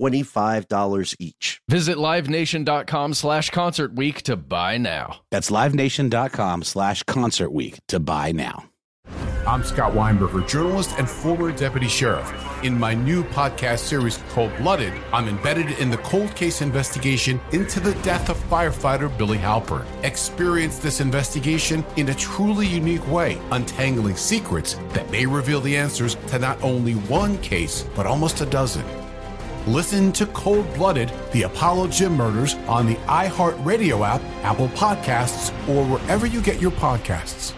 $25 each. Visit livenation.com slash concert week to buy now. That's livenation.com slash concert week to buy now. I'm Scott Weinberger, journalist and former deputy sheriff. In my new podcast series, Cold Blooded, I'm embedded in the cold case investigation into the death of firefighter Billy Halpern. Experience this investigation in a truly unique way, untangling secrets that may reveal the answers to not only one case, but almost a dozen. Listen to Cold Blooded, the Apollo Gym Murders on the iHeartRadio app, Apple Podcasts, or wherever you get your podcasts.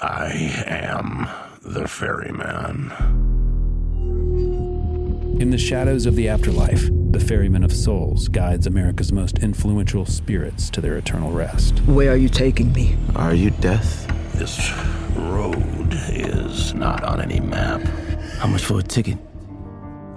I am the ferryman. In the shadows of the afterlife, the ferryman of souls guides America's most influential spirits to their eternal rest. Where are you taking me? Are you death? This road is not on any map. How much for a ticket?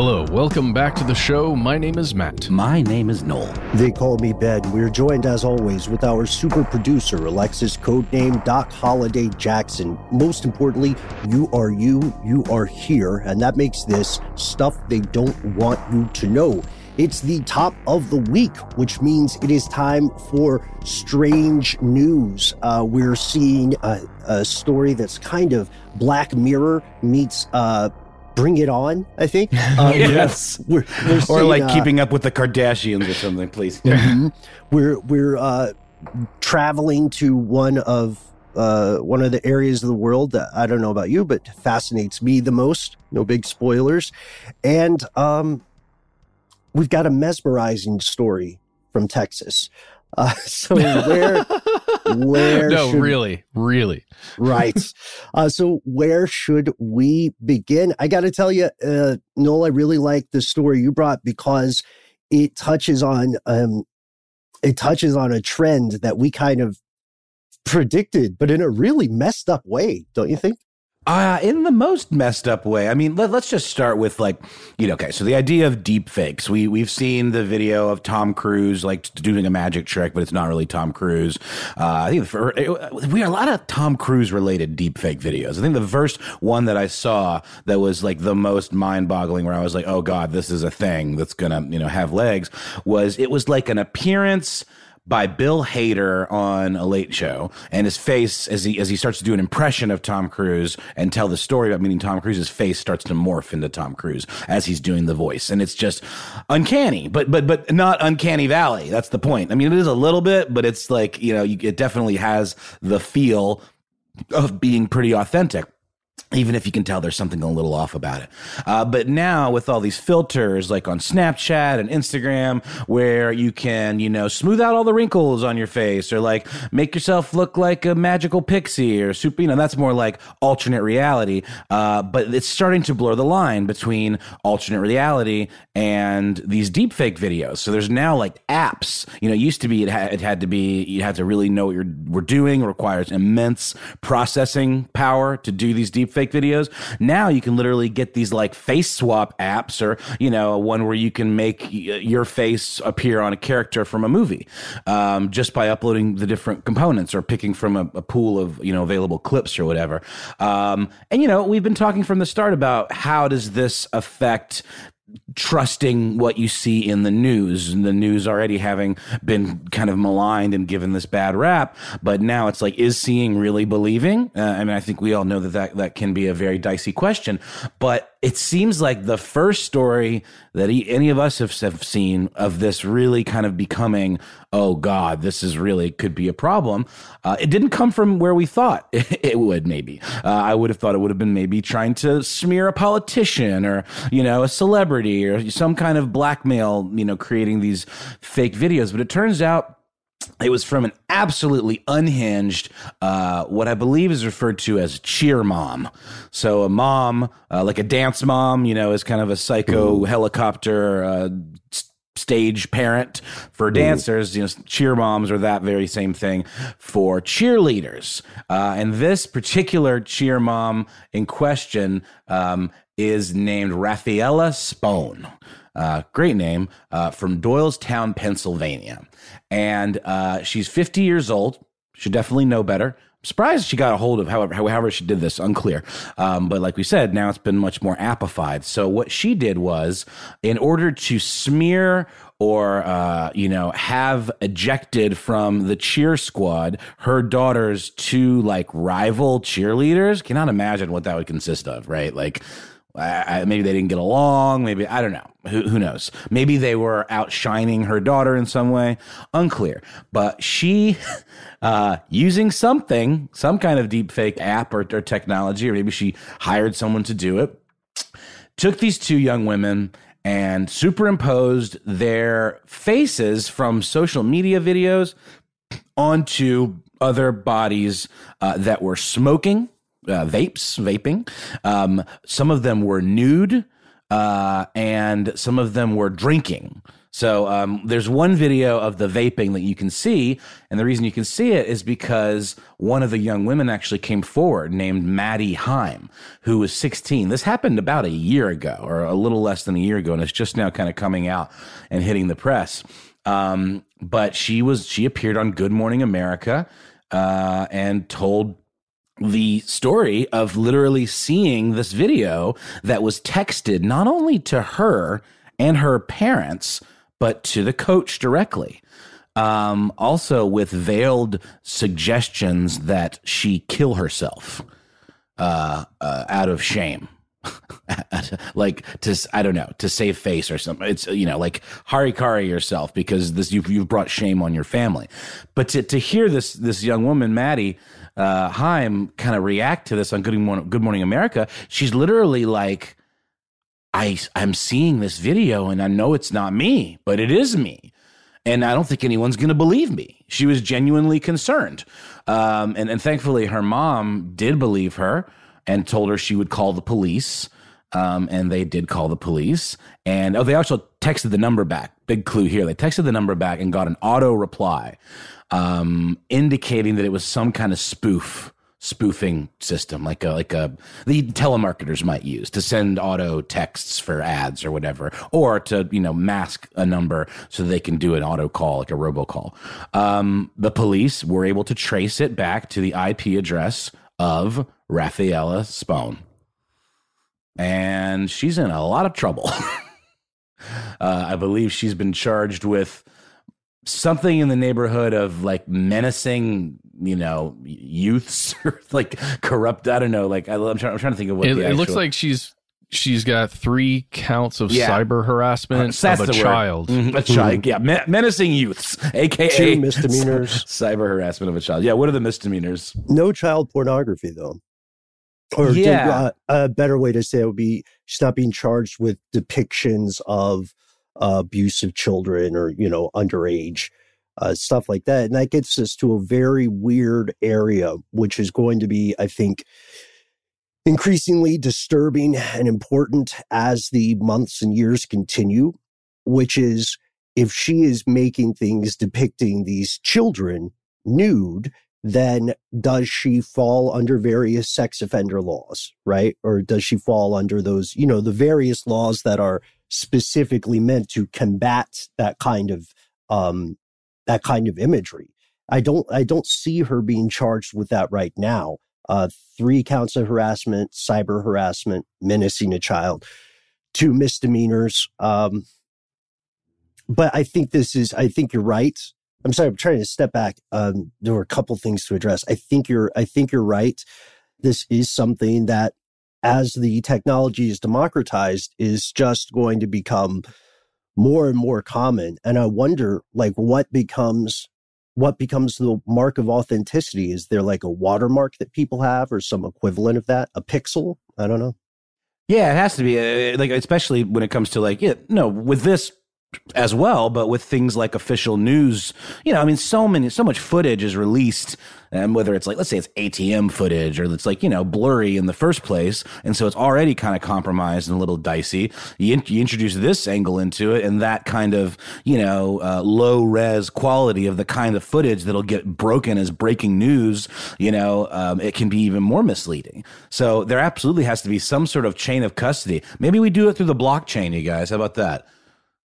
Hello, welcome back to the show. My name is Matt. My name is Noel. They call me Ben. We're joined as always with our super producer, Alexis, codename Doc Holliday Jackson. Most importantly, you are you, you are here, and that makes this stuff they don't want you to know. It's the top of the week, which means it is time for strange news. Uh, we're seeing a, a story that's kind of Black Mirror meets uh, Bring It On, I think. Um, Yes. We're, we're Or like uh, keeping up with the Kardashians or something, please. Mhm. We're we're uh, traveling to one of uh, one of the areas of the world that I don't know about you, but fascinates me the most. No big spoilers, and um, we've got a mesmerizing story from Texas. Uh, so where where no, should really, really. right. Uh, so where should we begin? I got to tell you, uh, Noel, I really like the story you brought because it touches on um, it touches on a trend that we kind of predicted, but in a really messed up way, don't you think? Uh, in the most messed up way. I mean, let, us just start with like, you know, okay. So the idea of deep fakes. We we've seen the video of Tom Cruise like doing a magic trick, but it's not really Tom Cruise. Uh, I think for, we have a lot of Tom Cruise related deep fake videos. I think the first one that I saw that was like the most mind boggling, where I was like, oh god, this is a thing that's gonna you know have legs. Was it was like an appearance by Bill Hader on a late show and his face as he as he starts to do an impression of Tom Cruise and tell the story about meeting Tom Cruise's face starts to morph into Tom Cruise as he's doing the voice. And it's just uncanny but but but not uncanny valley. That's the point. I mean it is a little bit but it's like you know you, it definitely has the feel of being pretty authentic even if you can tell there's something a little off about it. Uh, but now with all these filters, like on Snapchat and Instagram, where you can, you know, smooth out all the wrinkles on your face or like make yourself look like a magical pixie or super, you know, that's more like alternate reality. Uh, but it's starting to blur the line between alternate reality and these deep fake videos. So there's now like apps, you know, used to be, it had, it had to be, you had to really know what you're, were doing, it requires immense processing power to do these deep fake videos. Now you can literally get these like face swap apps or, you know, one where you can make your face appear on a character from a movie um, just by uploading the different components or picking from a, a pool of, you know, available clips or whatever. Um, and, you know, we've been talking from the start about how does this affect trusting what you see in the news and the news already having been kind of maligned and given this bad rap but now it's like is seeing really believing uh, i mean i think we all know that, that that can be a very dicey question but it seems like the first story that he, any of us have, have seen of this really kind of becoming, oh God, this is really could be a problem. Uh, it didn't come from where we thought it, would. Maybe uh, I would have thought it would have been maybe trying to smear a politician or you know a celebrity or some kind of blackmail. You know, creating these fake videos, but it turns out it was from an absolutely unhinged, uh, what I believe is referred to as cheer mom. So a mom, uh, like a dance mom, you know, is kind of a psycho helicopter uh, stage parent for dancers. You know, cheer moms are that very same thing for cheerleaders. Uh, and this particular cheer mom in question um, is named Raffaela Spone. Uh, great name uh, from Doylestown, Pennsylvania and uh, she's 50 years old. Should definitely know better. I'm surprised she got a hold of however however she did this unclear um, but like we said now it's been much more amplified so what she did was in order to smear or uh, you know have ejected from the cheer squad her daughter's two like rival cheerleaders cannot imagine what that would consist of right like I, maybe they didn't get along. Maybe I don't know. Who, who knows? Maybe they were outshining her daughter in some way. Unclear. But she, uh, using something, some kind of deep fake app or, or technology, or maybe she hired someone to do it, took these two young women and superimposed their faces from social media videos onto other bodies uh, that were smoking uh, vapes, vaping. Um, some of them were nude, uh, and some of them were drinking. So um, there's one video of the vaping that you can see, and the reason you can see it is because one of the young women actually came forward, named Madi Hime, who was 16. This happened about a year ago, or a little less than a year ago, and it's just now kind of coming out and hitting the press. Um, but she was she appeared on Good Morning America uh, and told the story of literally seeing this video that was texted not only to her and her parents, but to the coach directly. Um, also, with veiled suggestions that she kill herself uh, uh, out of shame. like to I don't know to save face or something. It's you know like harikari yourself because this you've you've brought shame on your family. But to to hear this this young woman Madi uh, kind of react to this on Good Morning, Good Morning America, she's literally like, I, I'm seeing this video and I know it's not me, but it is me. And I don't think anyone's going to believe me. She was genuinely concerned. Um, and, and thankfully, her mom did believe her and told her she would call the police. Um, and they did call the police. And oh, they also texted the number back. Big clue here. They texted the number back and got an auto reply um, indicating that it was some kind of spoof spoofing system like a like a the telemarketers might use to send auto texts for ads or whatever or to you know mask a number so they can do an auto call like a robocall. Um, the police were able to trace it back to the ip address of raffaela spone and she's in a lot of trouble. Uh, i believe she's been charged with something in the neighborhood of like menacing you know youths or like corrupt i don't know like I, am trying, I'm trying to think of what it, actual, it looks like she's she's got three counts of yeah. cyber harassment uh, of a child. Mm-hmm. a child yeah Men- menacing youths aka two misdemeanors. cyber harassment of a child. Yeah what are the misdemeanors? No child pornography though. Or Yeah. to, uh, a better way to say it would be she's not being charged with depictions of uh, abuse of children or you know underage uh, stuff like that, and that gets us to a very weird area, which is going to be, I think, increasingly disturbing and important as the months and years continue. Which is if she is making things depicting these children nude, then does she fall under various sex offender laws, right? Or does she fall under those, you know, the various laws that are specifically meant to combat that kind of um that kind of imagery? I don't I don't see her being charged with that right now. Uh three counts of harassment, cyber harassment, menacing a child, two misdemeanors. Um but I think this is I think you're right. I'm sorry, I'm trying to step back. Um, there were a couple things to address. I think you're I think you're right. This is something that as the technology is democratized is just going to become more and more common. And I wonder like what becomes what becomes the mark of authenticity? Is there like a watermark that people have or some equivalent of that? A pixel? I don't know. Yeah, it has to be uh, like, especially when it comes to like, yeah, no, with this as well, but with things like official news, you know, I mean, so many, so much footage is released, and whether it's like, let's say it's ATM footage or it's like, you know, blurry in the first place, and so it's already kind of compromised and a little dicey. You, in, you introduce this angle into it, and that kind of, you know, uh, low res quality of the kind of footage that'll get broken as breaking news, you know, um, it can be even more misleading. So there absolutely has to be some sort of chain of custody. Maybe we do it through the blockchain, you guys. How about that?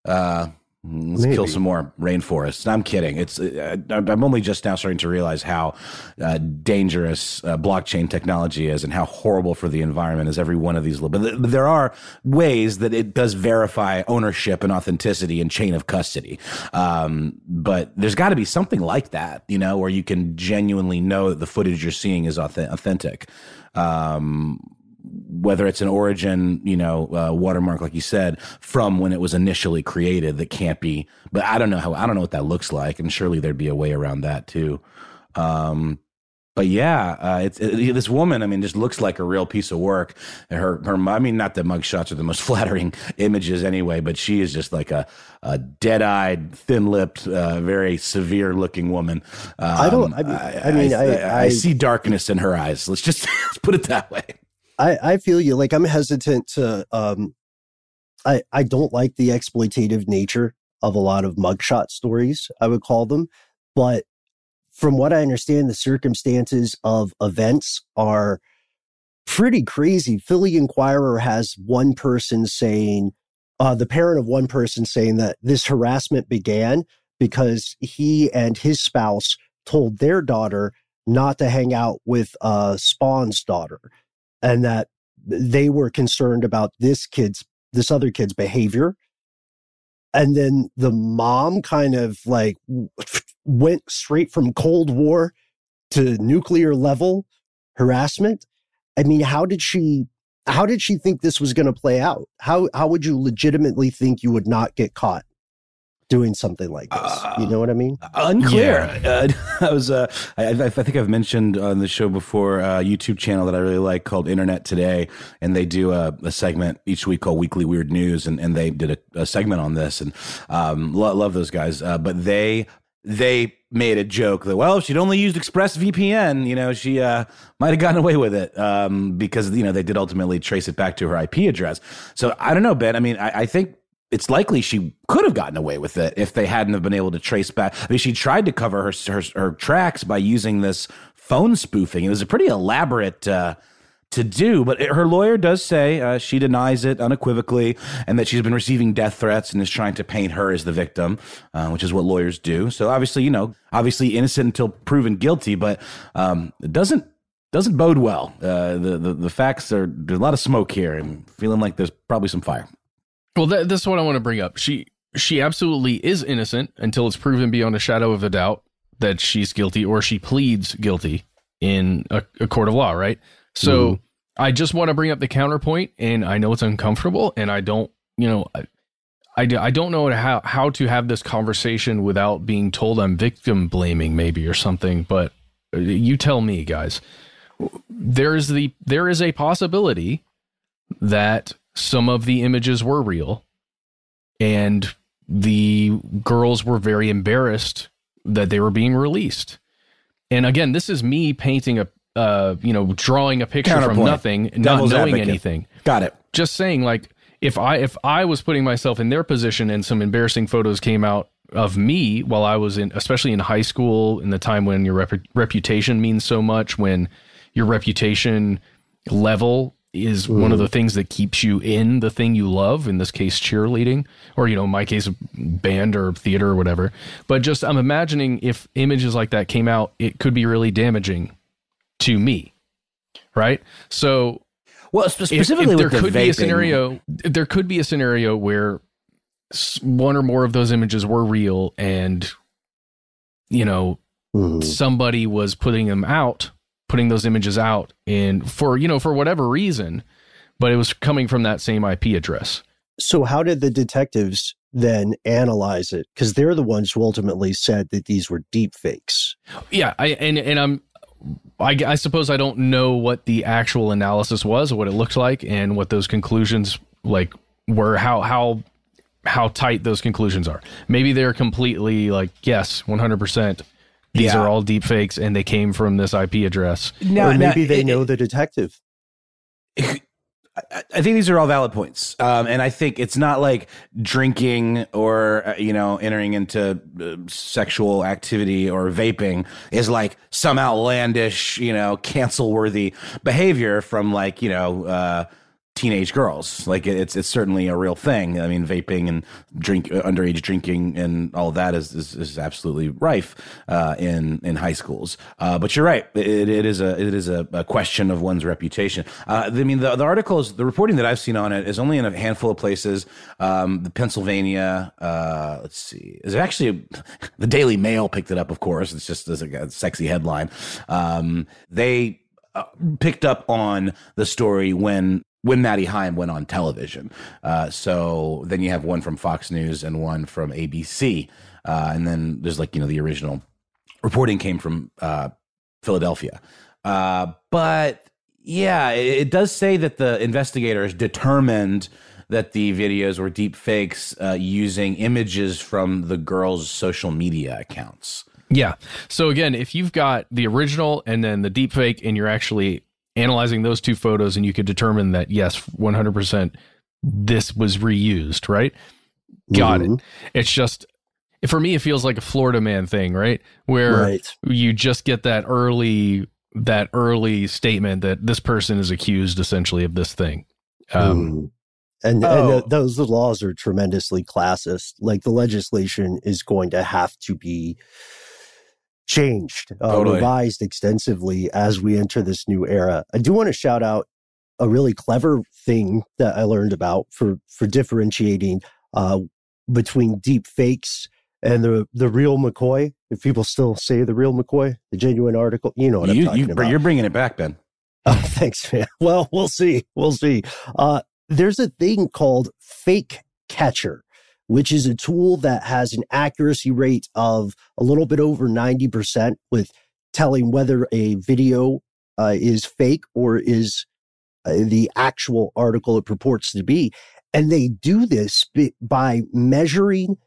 Uh, let's Maybe. kill some more rainforests. I'm kidding. It's uh, I'm only just now starting to realize how uh, dangerous uh, blockchain technology is and how horrible for the environment is every one of these. little- But, th- but there are ways that it does verify ownership and authenticity and chain of custody. Um, but there's got to be something like that, you know, where you can genuinely know that the footage you're seeing is auth- authentic. Um, whether it's an origin, you know, uh, watermark, like you said, from when it was initially created, that can't be. But I don't know how. I don't know what that looks like, and surely there'd be a way around that too. Um, but yeah, uh, it's it, this woman. I mean, just looks like a real piece of work. Her, her. I mean, not that mugshots are the most flattering images anyway, but she is just like a, a dead-eyed, thin-lipped, uh, very severe-looking woman. Um, I don't- I mean- I mean, I- I- see darkness in her eyes. Let's just let's put it that way. I, I feel you. Like I'm hesitant to um I I don't like the exploitative nature of a lot of mugshot stories, I would call them. But from what I understand, the circumstances of events are pretty crazy. Philly Inquirer has one person saying, uh, the parent of one person saying that this harassment began because he and his spouse told their daughter not to hang out with uh, Spone's daughter and that they were concerned about this kid's this other kid's behavior. And then the mom kind of like went straight from cold war to nuclear level harassment. I mean how did she how did she think this was going to play out? How how would you legitimately think you would not get caught doing something like this you know what i mean Unclear. Uh, I was. Uh, I, I I think I've mentioned on the show before a YouTube channel that I really like called Internet Today, and they do a, a segment each week called Weekly Weird News, and, and they did a, a segment on this, and um, lo- love those guys. Uh, but they they made a joke that well, if she'd only used ExpressVPN, you know, she uh, might have gotten away with it um, because you know they did ultimately trace it back to her IP address. So I don't know, Ben. I mean, I, I think it's likely she could have gotten away with it if they hadn't have been able to trace back. I mean, she tried to cover her her, her tracks by using this phone spoofing. It was a pretty elaborate. Uh, to do, but it- her lawyer does say uh, she denies it unequivocally, and that she's been receiving death threats and is trying to paint her as the victim, uh, which is what lawyers do. So obviously, you know, obviously innocent until proven guilty, but um, it doesn't doesn't bode well. Uh, the, the the facts are there's a lot of smoke here, and feeling like there's probably some fire. Well, that, this is what I want to bring up. She she absolutely is innocent until it's proven beyond a shadow of a doubt that she's guilty, or she pleads guilty in a, a court of law, right? So I just want to bring up the counterpoint, and I know it's uncomfortable, and I don't, you know, I I don't know how how to have this conversation without being told I'm victim blaming, maybe or something. But uh, you tell me, guys. there's the there is a possibility that some of the images were real and the girls were very embarrassed that they were being released. And again, this is me painting a uh, you know, drawing a picture from nothing, Devil's not knowing advocate. anything. Got it. Just saying like if I if I was putting myself in their position and some embarrassing photos came out of me while I was in especially in high school in the time when your rep- reputation means so much when your reputation level is one of the things that keeps you in the thing you love in this case cheerleading or you know in my case band or theater or whatever. But just i'm imagining if images like that came out it could be really damaging to me right? So Well, specifically if there with the could be a scenario there could be a scenario where one or more of those images were real and you know Mhm. somebody was putting them out putting those images out and for you know for whatever reason but it was coming from that same ip address So, how did the detectives then analyze it? Because they're the ones who ultimately said that these were deep fakes. yeah i and and i'm I, I suppose I don't know what the actual analysis was, what it looked like, and what those conclusions like were. How how how tight those conclusions are. Maybe they're completely like yes, one hundred percent. These Yeah. are all deep fakes, and they came from this IP address. Now- or now, maybe they it- know the detective. I I think these are all valid points, um, and I think it's not like drinking or uh, you know entering into uh, sexual activity or vaping is like some outlandish you know cancel worthy behavior from like you know uh, teenage girls. Like it's it's certainly a real thing. I mean, vaping and drink uh, underage drinking and all that is is, is absolutely rife uh, in in high schools. Uh, but you're right. It, it is a it is a, a question of one's reputation. Uh, I mean, the the articles, the reporting that I've seen on it is only in a handful of places. Um, the Pennsylvania. Uh, let's see. Is it actually the Daily Mail picked it up? Of course, it's just as a, a sexy headline. Um, they uh, picked up on the story when when Madi Hime went on television. Uh, so then you have one from Fox News and one from ABC, uh, and then there's like you know the original reporting came from uh, Philadelphia. Uh, but yeah, it, it does say that the investigators determined that the videos were deep fakes uh, using images from the girls' social media accounts. Yeah. So again, if you've got the original and then the deep fake, and you're actually analyzing those two photos, and you could determine that yes, 100% this was reused, right? Got Mhm. it. It's just for me, it feels like a Florida man thing, right? Where Right. you just get that early that early statement that this person is accused essentially of this thing. Um, Mhm. And, Oh. and th- those laws are tremendously classist. Like the legislation is going to have to be changed, uh, Totally. revised extensively as we enter this new era. I do want to shout out a really clever thing that I learned about for for differentiating uh, between deep fakes and the the real McCoy. If people still say the real McCoy, the genuine article, you know what I'm talking you, about. you're bringing it back, Ben. Oh, thanks, man. Well, we'll see. We'll see. Uh, there's a thing called Fake Catcher, which is a tool that has an accuracy rate of a little bit over 90% with telling whether a video uh, is fake or is uh, the actual article it purports to be. And they do this by measuring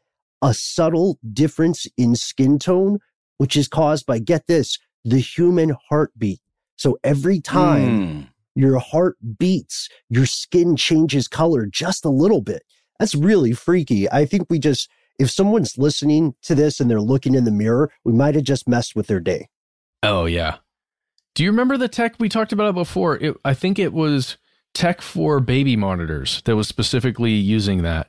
a subtle difference in skin tone, which is caused by, get this, the human heartbeat. So every time Mm. your heart beats, your skin changes color just a little bit. That's really freaky. I think we just, if someone's listening to this and they're looking in the mirror, we might have just messed with their day. Oh yeah. Do you remember the tech we talked about before? It, I think it was tech for baby monitors that was specifically using that,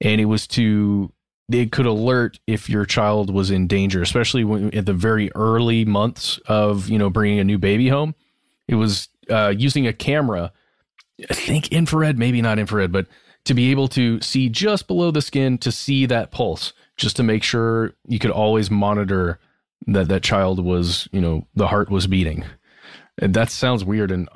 and it was to it could alert if your child was in danger, especially when, at the very early months of you know bringing a new baby home. It was uh, using a camera, I think infrared, maybe not infrared, but to be able to see just below the skin to see that pulse, just to make sure you could always monitor that that child was, you know, the heart was beating. And that sounds weird and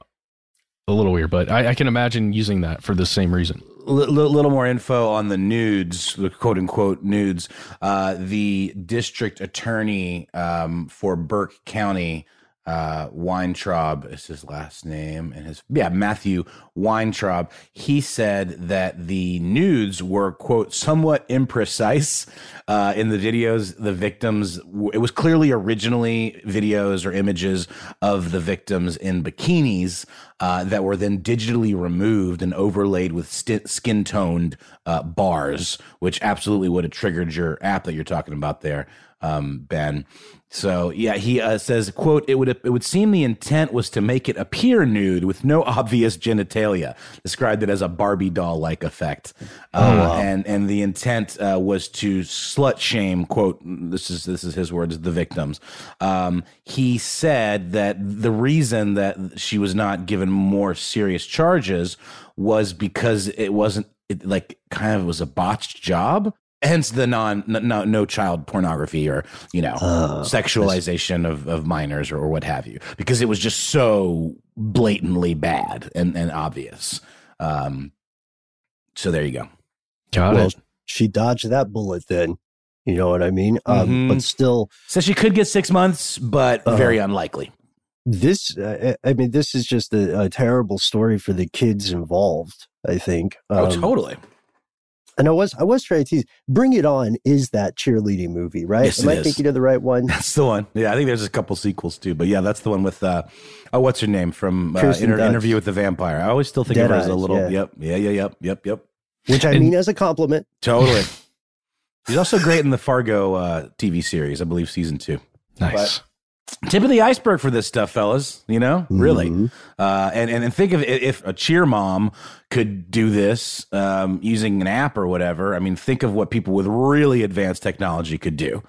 a little weird, but I, I can imagine using that for the same reason. L- little more info on the nudes, the quote unquote nudes. Uh, the district attorney um, for Bucks County uh, Weintraub is his last name, and his yeah Matthew Weintraub. He said that the nudes were quote somewhat imprecise uh, in the videos. The victims, it was clearly originally videos or images of the victims in bikinis uh, that were then digitally removed and overlaid with st- skin toned uh, bars, which absolutely would have triggered your app that you're talking about there, um, Ben. So yeah, he uh, says, "quote It would it would seem the intent was to make it appear nude with no obvious genitalia. Described it as a Barbie doll like effect, Oh, uh, wow. and and the intent uh, was to slut shame. Quote This is this is his words. The victims. Um, he said that the reason that she was not given more serious charges was because it wasn't it, like kind of was a botched job." Hence the non no, no child pornography or you know Oh, sexualization of, of minors or, or what have you because it was just so blatantly bad and, and obvious um so there you go Got well, it. she dodged that bullet then. You know what I mean? Um, Mhm. But still, so she could get six months but Uh-huh. very unlikely this, uh, I mean, this is just a, a terrible story for the kids involved, I think. oh Um, totally And I was, I was trying to tease, Bring It On is that cheerleading movie, right? Yes, Am it I is. thinking of the right one? that's the one yeah i think there's a couple sequels too but yeah that's the one with uh oh what's her name from uh, Inter- interview with the vampire i always still think of Dead her as a little yeah. yep yeah yeah yep yep yep Which I And- mean as a compliment. totally he's also great in the fargo uh tv series i believe season two Nice. Tip of the iceberg for this stuff, fellas. You know, really. Mhm. Uh, and, and and think of it, if a cheer mom could do this um, using an app or whatever. I mean, think of what people with really advanced technology could do.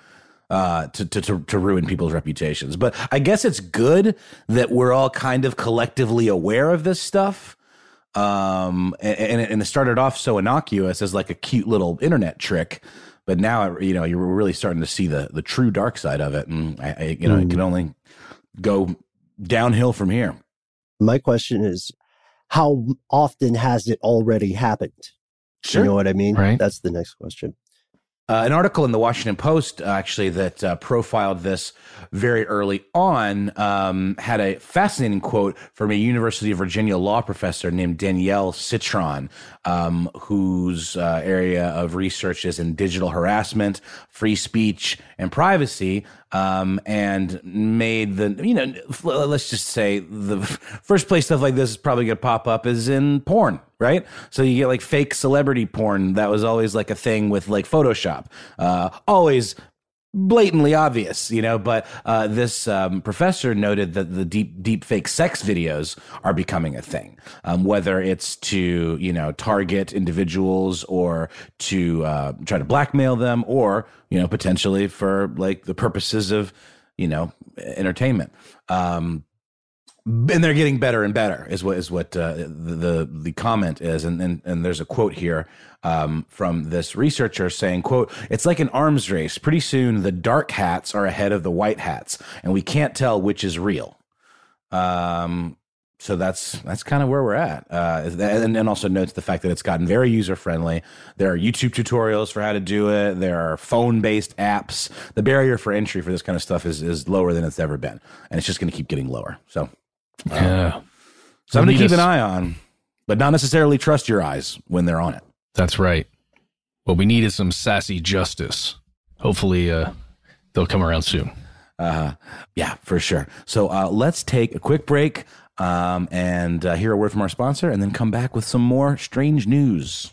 Uh, to, to, to, to ruin people's reputations. But I guess it's good that we're all kind of collectively aware of this stuff. Um, and, and it started off so innocuous as like a cute little internet trick. But now, you know, you're really starting to see the, the true dark side of it. And I, I you know, it can mm. only go downhill from here. My question is, how often has it already happened? You know what I mean? Right. That's the next question. Uh, an article in the Washington Post, uh, actually, that uh, profiled this very early on, um, had a fascinating quote from a University of Virginia law professor named Danielle Citron, um, whose uh, area of research is in digital harassment, free speech, and privacy. Um, and made the, you know, let's just say the first place stuff like this is probably going to pop up is in porn, right? So you get like fake celebrity porn. That was always like a thing with like Photoshop. Uh, always blatantly obvious, you know. But uh, this um, professor noted that the deep deep fake sex videos are becoming a thing, um, whether it's to you know target individuals or to uh, try to blackmail them, or you know potentially for like the purposes of you know entertainment. Um, and they're getting better and better is what is what uh, the, the the comment is. And, and and there's a quote here um, from this researcher saying quote it's like an arms race. Pretty soon the dark hats are ahead of the white hats and we can't tell which is real. Um so that's that's kind of where we're at. Uh, and, and also notes the fact that it's gotten very user friendly there are youtube tutorials for how to do it. There are phone based apps. The barrier for entry for this kind of stuff is is lower than it's ever been and it's just going to keep getting lower. So Yeah. Something to keep a an eye on, but not necessarily trust your eyes when they're on it. That's right. What we need is some sassy justice. Hopefully, uh, they'll come around soon. Uh, yeah, for sure. So uh, let's take a quick break um, and uh, hear a word from our sponsor, and then come back with some more strange news.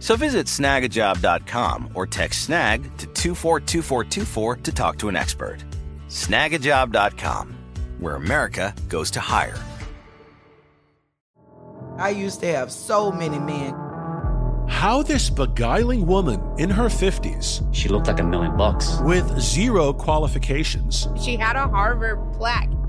So visit snagajob.com or text snag to 242424 to talk to an expert. Snagajob.com, where America goes to hire. I used to have so many men. How this beguiling woman in her 50s. She looked like a million bucks. With zero qualifications. She had a Harvard plaque.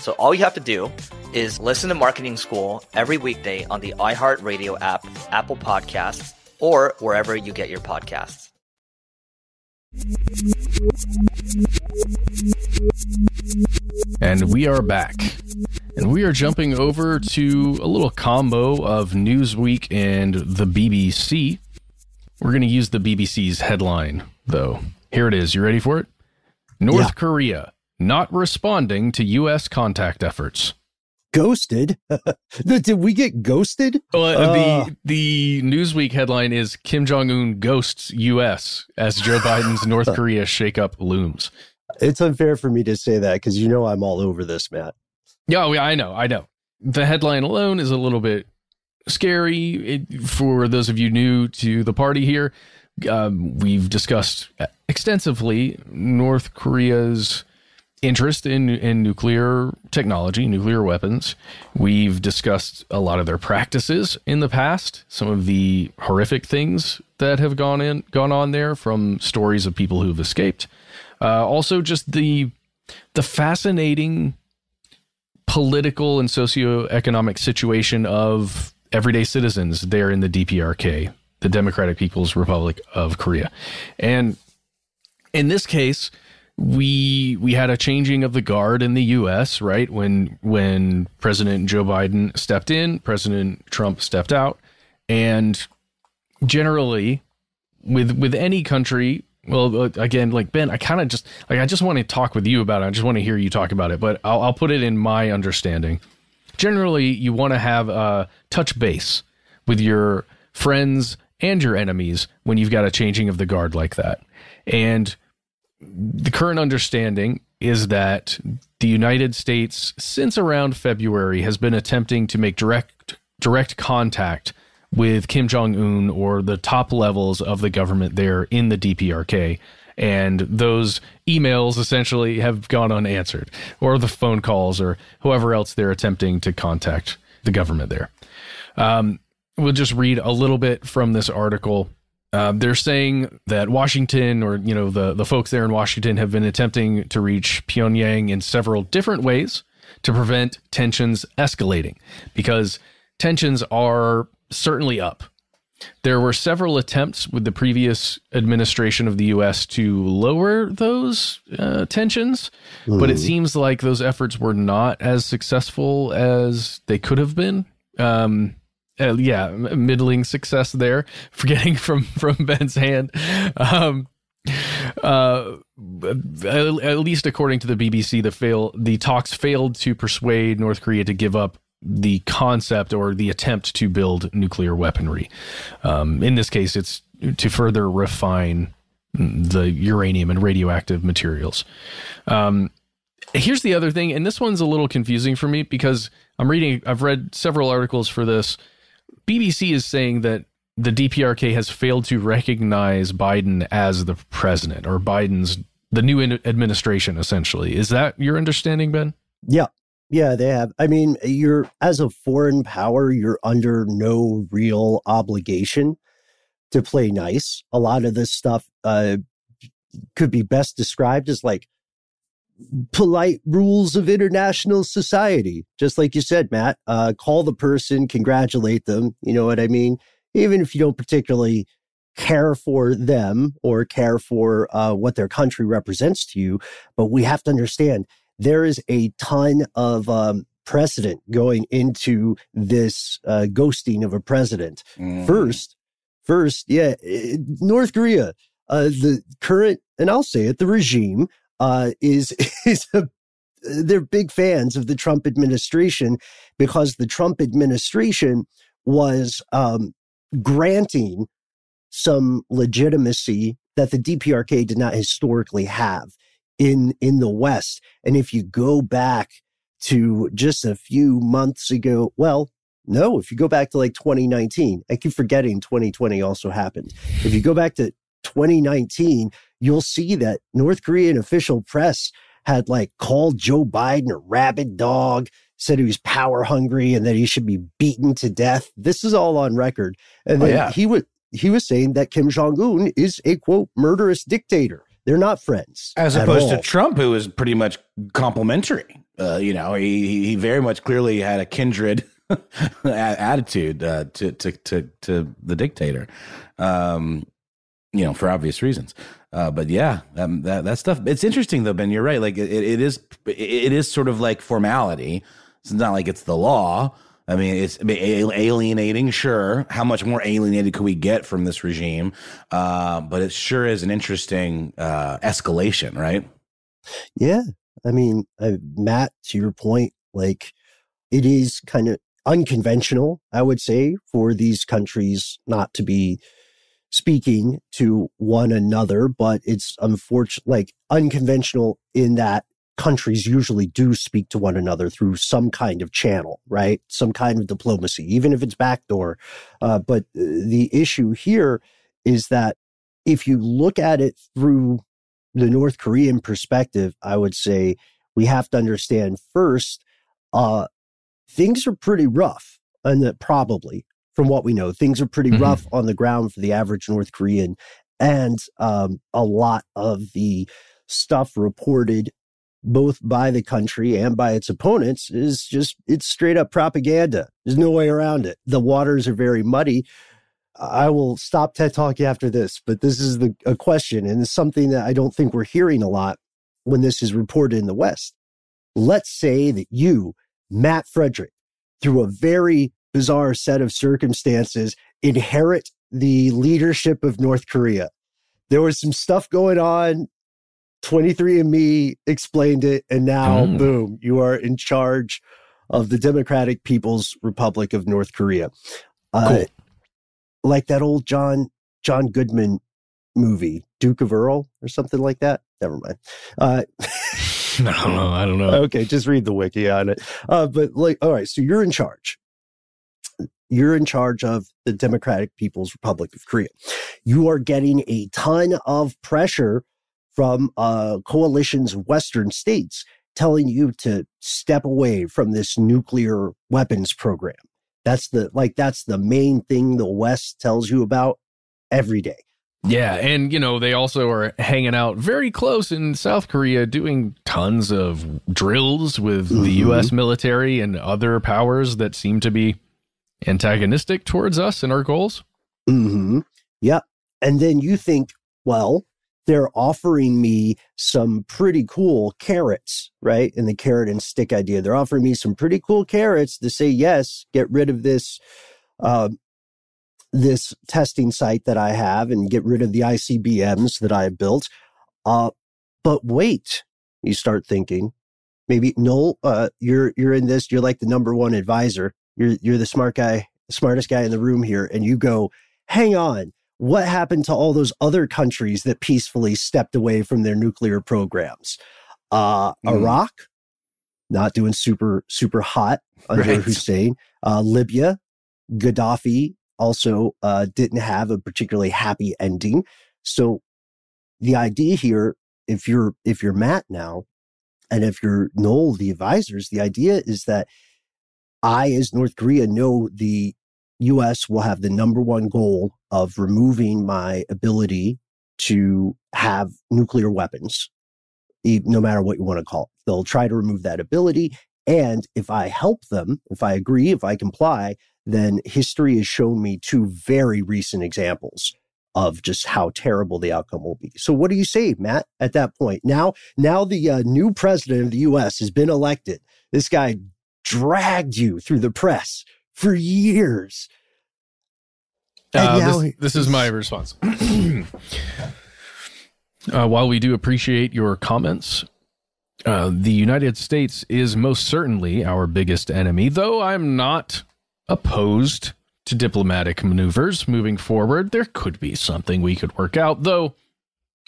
So all you have to do is listen to Marketing School every weekday on the iHeartRadio app, Apple Podcasts, or wherever you get your podcasts. And we are back. And we are jumping over to a little combo of Newsweek and the BBC. We're going to use the BBC's headline, though. Here it is. You ready for it? North yeah. Korea not responding to U.S. contact efforts ghosted. Did we get ghosted? Well, uh, the the Newsweek headline is Kim Jong Un ghosts U.S. as Joe Biden's North Korea shakeup looms. It's unfair for me to say that because you know I'm all over this, Matt. Yeah, I know, I know. The headline alone is a little bit scary it, for those of you new to the party here. Um, we've discussed extensively North Korea's interest in in nuclear technology, nuclear weapons. We've discussed a lot of their practices in the past, some of the horrific things that have gone in gone on there from stories of people who've escaped. Uh, also, just the the fascinating political and socioeconomic situation of everyday citizens there in the DPRK, the Democratic People's Republic of Korea, and in this case we we had a changing of the guard in the U.S. right when when President Joe Biden stepped in, President Trump stepped out, and generally with with any country. Well, uh, again, like Ben, I kind of just like I just want to talk with you about it. I just want to hear you talk about it, but I'll, I'll put it in my understanding. Generally, you want to have a touch base with your friends and your enemies when you've got a changing of the guard like that, and the current understanding is that the United States, since around February, has been attempting to make direct direct contact with Kim Jong Un or the top levels of the government there in the DPRK. And those emails essentially have gone unanswered, or the phone calls, or whoever else they're attempting to contact the government there. Um, we'll just read a little bit from this article Uh, they're saying that Washington, or you know, the the folks there in Washington, have been attempting to reach Pyongyang in several different ways to prevent tensions escalating, because tensions are certainly up. There were several attempts with the previous administration of the U.S. to lower those uh, tensions, mm. but it seems like those efforts were not as successful as they could have been. Um, uh, yeah, middling success there. Forgetting from from Ben's hand. Um, uh, at least according to the BBC, the fail the talks failed to persuade North Korea to give up the concept or the attempt to build nuclear weaponry. Um, in this case, it's to further refine the uranium and radioactive materials. Um, here's the other thing, and this one's a little confusing for me because I'm reading, I've read several articles for this. BBC is saying that the DPRK has failed to recognize Biden as the president or Biden's the new administration essentially. Is that your understanding, Ben? Yeah. Yeah, they have. I mean, you're as a foreign power, you're under no real obligation to play nice. A lot of this stuff uh, could be best described as like polite rules of international society. Just like you said, Matt, uh, call the person, congratulate them. You know what I mean? Even if you don't particularly care for them or care for uh, what their country represents to you. But we have to understand there is a ton of um, precedent going into this uh, ghosting of a president. Mm. First, first, yeah, eh, North Korea, uh, the current, and I'll say it, the regime uh, is is a they're big fans of the Trump administration because the Trump administration was um, granting some legitimacy that the DPRK did not historically have in in the West. And if you go back to just a few months ago, well, no, if you go back to like 2019, I keep forgetting 2020 also happened. If you go back to 2019, you'll see that North Korean official press had like called Joe Biden a rabid dog, said he was power hungry and that he should be beaten to death. This is all on record. And oh, then yeah. he was he was saying that Kim Jong Un is a quote murderous dictator. They're not friends, as opposed to Trump, who was pretty much complimentary. Uh, you know, he he very much clearly had a kindred attitude uh, to to to to the dictator. Um, you know, for obvious reasons. Uh, but yeah, um, that that stuff. It's interesting though, Ben. You're right. Like it, it is, it is sort of like formality. It's not like it's the law. I mean, it's alienating, sure. How much more alienated could we get from this regime? Uh, but it sure is an interesting uh, escalation, right? Yeah. I mean, Matt, to your point, like it is kind of unconventional, I would say, for these countries not to be speaking to one another, but it's unfortunate, like unconventional in that countries usually do speak to one another through some kind of channel, right? Some kind of diplomacy, even if it's backdoor. Uh, but uh, the issue here is that if you look at it through the North Korean perspective, I would say we have to understand first, uh, things are pretty rough, and that probably from what we know. Things are pretty mm-hmm. rough on the ground for the average North Korean. And um, a lot of the stuff reported both by the country and by its opponents is just it's straight up propaganda. There's no way around it. The waters are very muddy. I will stop TED talking after this, but this is the a question, and it's something that I don't think we're hearing a lot when this is reported in the West. Let's say that you, Matt Frederick, through a very bizarre set of circumstances inherit the leadership of North Korea. There was some stuff going on. 23andMe explained it. And now, mm. boom, you are in charge of the Democratic People's Republic of North Korea. Uh. Like that old John John Goodman movie, Duke of Earl, or something like that. Never mind. Uh, I don't know. I don't know. Okay, just read the wiki on it. Uh, but like, all right, so you're in charge. You're in charge of the Democratic People's Republic of Korea. You are getting a ton of pressure from uh, coalition's Western states telling you to step away from this nuclear weapons program. That's the like that's the main thing the West tells you about every day. Yeah, and you know they also are hanging out very close in South Korea, doing tons of drills with mm-hmm. the U.S. military and other powers that seem to be antagonistic towards us and our goals. Mm-hmm. Yep. And then you think, well, they're offering me some pretty cool carrots, right? In the carrot and stick idea, they're offering me some pretty cool carrots to say yes, get rid of this. Uh, this testing site that I have and get rid of the ICBMs that I have built. Uh, but wait, you start thinking, maybe no, uh, you're you're in this. You're like the number one advisor. You're you're the smart guy, the smartest guy in the room here, and you go, hang on. What happened to all those other countries that peacefully stepped away from their nuclear programs? Uh, mm. Iraq, not doing super super hot under right. Hussein. Uh, Libya, Gaddafi also uh, didn't have a particularly happy ending. So the idea here, if you're if you're Matt now, and if you're Noel, the advisors, the idea is that I, as North Korea, know the U.S. will have the number one goal of removing my ability to have nuclear weapons, no matter what you want to call it. They'll try to remove that ability. And if I help them, if I agree, if I comply, then history has shown me two very recent examples of just how terrible the outcome will be. So what do you say, Matt, at that point? Now, now the uh, new president of the US has been elected. This guy dragged you through the press for years. Uh, this, this, is my response. uh, while we do appreciate your comments, uh, the United States is most certainly our biggest enemy, though I'm not opposed to diplomatic maneuvers moving forward. There could be something we could work out, though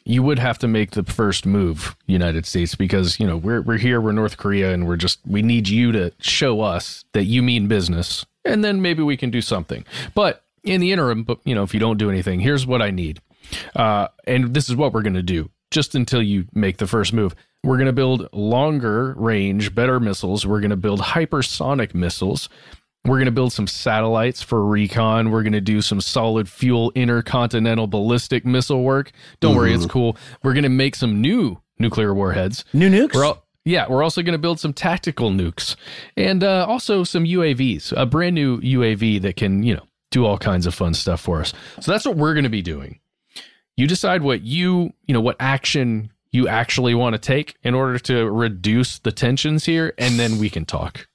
you would have to make the first move, United States, because you know we're we're here, we're North Korea, and we're just we need you to show us that you mean business, and then maybe we can do something. But in the interim, but you know, if you don't do anything, here's what I need, uh, and this is what we're going to do. Just until you make the first move, we're going to build longer range, better missiles. We're going to build hypersonic missiles we're going to build some satellites for recon. We're going to do some solid fuel intercontinental ballistic missile work. Don't mm-hmm. worry, it's mm-hmm. cool. We're going to make some new nuclear warheads. New nukes? We're all, yeah, we're also going to build some tactical nukes and uh, also some UAVs, a brand new UAV that can, you know, do all kinds of fun stuff for us. So that's what we're going to be doing. You decide what you, you know, what action you actually want to take in order to reduce the tensions here, and then we can talk.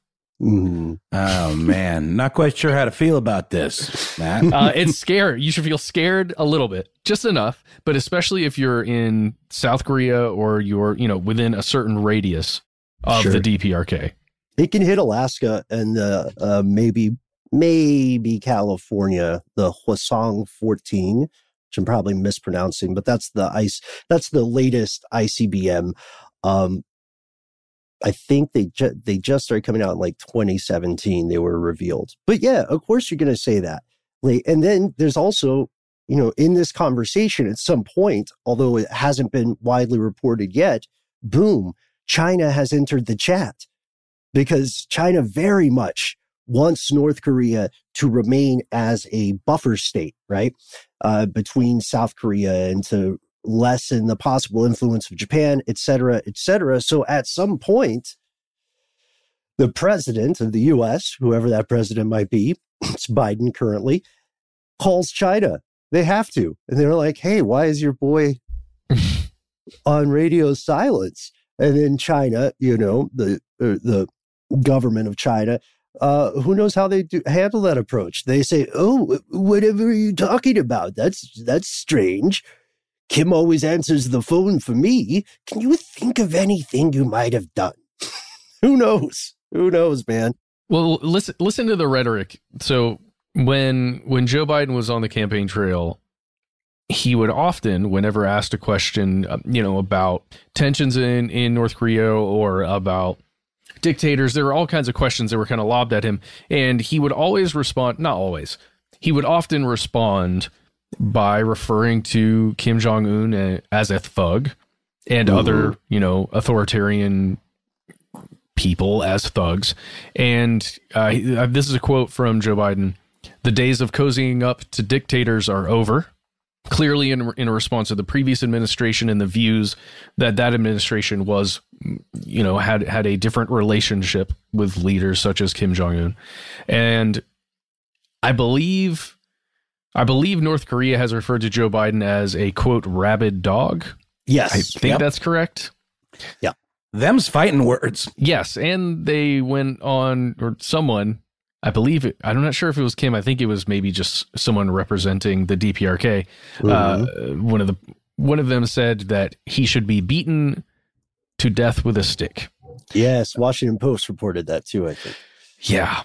Mm. Oh man, not quite sure how to feel about this, Matt. uh, it's scary. You should feel scared a little bit, just enough. But especially if you're in South Korea or you're, you know, within a certain radius of sure. the DPRK. It can hit Alaska and uh, uh, maybe maybe California, the Hwasong 14, which I'm probably mispronouncing, but that's the ice. That's the latest ICBM. Um, I think they ju- they just started coming out in like 2017. They were revealed, but yeah, of course you're going to say that. And then there's also, you know, in this conversation at some point, although it hasn't been widely reported yet, boom, China has entered the chat because China very much wants North Korea to remain as a buffer state, right, uh, between South Korea and to lessen the possible influence of Japan, et cetera, et cetera. So at some point, the president of the US, whoever that president might be, it's Biden currently, calls China. They have to. And they're like, hey, why is your boy on radio silence? And in China, you know, the uh, the government of China, uh, who knows how they do handle that approach? They say, "Oh, whatever are you talking about? That's that's strange." Kim always answers the phone for me. Can you think of anything you might have done? Who knows? Who knows, man? Well, listen listen to the rhetoric. So when when Joe Biden was on the campaign trail, he would often, whenever asked a question, uh, you know, about tensions in in North Korea or about dictators, there were all kinds of questions that were kind of lobbed at him, and he would always respond. Not always. He would often respond by referring to Kim Jong Un as a thug and mm-hmm. other, you know, authoritarian people as thugs. And uh, this is a quote from Joe Biden: "The days of cozying up to dictators are over. clearly in in response to the previous administration and the views that that administration was you know had had a different relationship with leaders such as Kim Jong Un and I believe I believe North Korea has referred to Joe Biden as a quote rabid dog yes I think Yep. that's correct yeah Them's fighting words. yes and they went on or someone I believe it, I'm not sure if it was Kim. I think it was maybe just someone representing the DPRK. Uh, one of the one of them said that he should be beaten to death with a stick. Yes, Washington Post reported that too. I think. Yeah,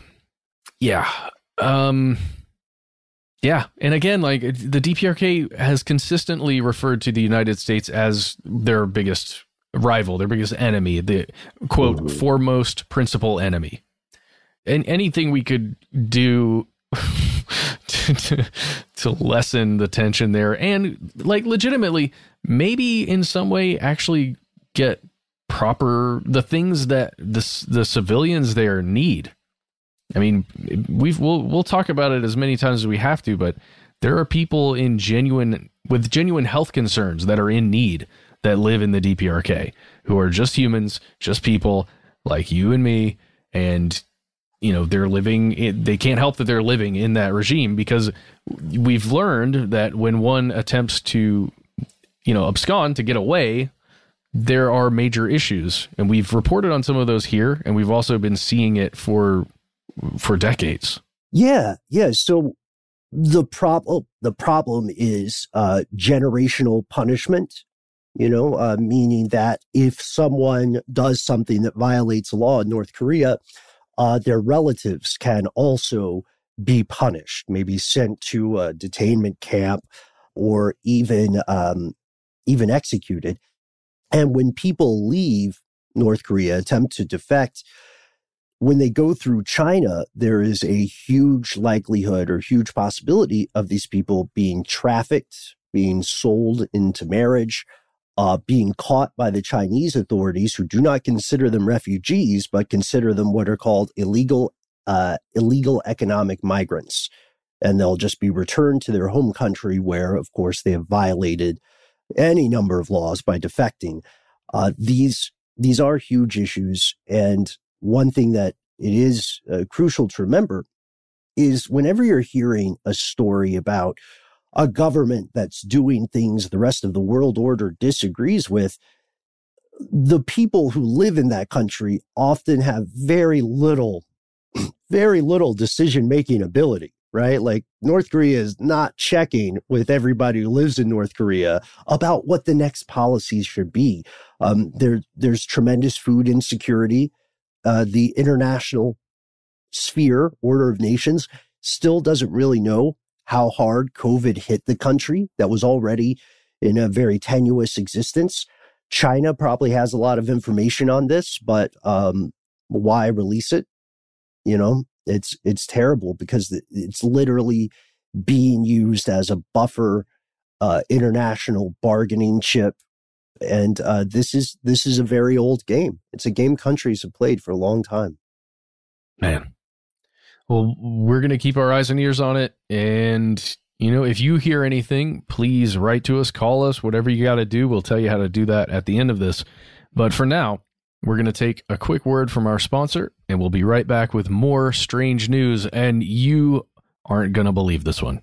yeah, um, yeah. And again, like the DPRK has consistently referred to the United States as their biggest rival, their biggest enemy, the quote mm-hmm. foremost principal enemy. And anything we could do to, to, to lessen the tension there and like legitimately maybe in some way actually get proper the things that the the civilians there need I mean, we've we'll we'll talk about it as many times as we have to, but there are people in genuine with genuine health concerns that are in need that live in the DPRK who are just humans, just people like you and me, and you know they're living. In, they can't help that they're living in that regime because we've learned that when one attempts to, you know, abscond to get away, there are major issues, and we've reported on some of those here, and we've also been seeing it for for decades. Yeah, yeah. So the problem the problem is uh, generational punishment. You know, uh, meaning that if someone does something that violates law in North Korea, uh, their relatives can also be punished, maybe sent to a detainment camp or even um, even executed. And when people leave North Korea, attempt to defect, when they go through China, there is a huge likelihood or huge possibility of these people being trafficked, being sold into marriage, uh, being caught by the Chinese authorities who do not consider them refugees, but consider them what are called illegal, uh, illegal economic migrants. And they'll just be returned to their home country where, of course, they have violated any number of laws by defecting. Uh, these, these are huge issues. And one thing that it is uh, crucial to remember is whenever you're hearing a story about a government that's doing things the rest of the world order disagrees with, the people who live in that country often have very little, very little decision making ability, right? Like North Korea is not checking with everybody who lives in North Korea about what the next policies should be. Um, there, there's tremendous food insecurity. Uh, the international sphere, order of nations, still doesn't really know how hard COVID hit the country that was already in a very tenuous existence. China probably has a lot of information on this, but um, why release it? You know, it's it's terrible because it's literally being used as a buffer, uh, international bargaining chip and uh, this is this is a very old game. It's a game countries have played for a long time. Man, well, we're gonna keep our eyes and ears on it, and you know, if you hear anything, please write to us, call us, whatever you got to do. We'll tell you how to do that at the end of this. But for now, we're gonna take a quick word from our sponsor, and we'll be right back with more strange news. And you aren't gonna believe this one.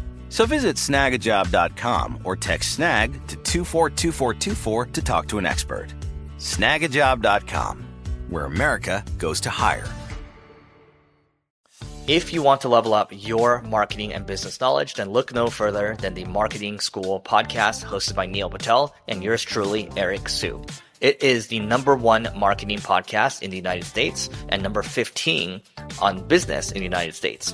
So visit snagajob.com or text snag to 242424 to talk to an expert. Snagajob.com, where America goes to hire. If you want to level up your marketing and business knowledge, then look no further than the Marketing School podcast hosted by Neil Patel and yours truly, Eric Siu. It is the number one marketing podcast in the United States and number 15 on business in the United States.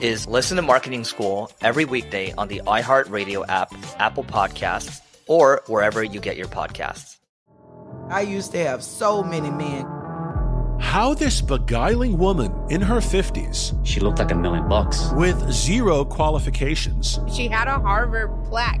is listen to Marketing School every weekday on the iHeartRadio app, Apple Podcasts, or wherever you get your podcasts. I used to have so many men. How this beguiling woman in her 50s, She looked like a million bucks. with zero qualifications, She had a Harvard plaque.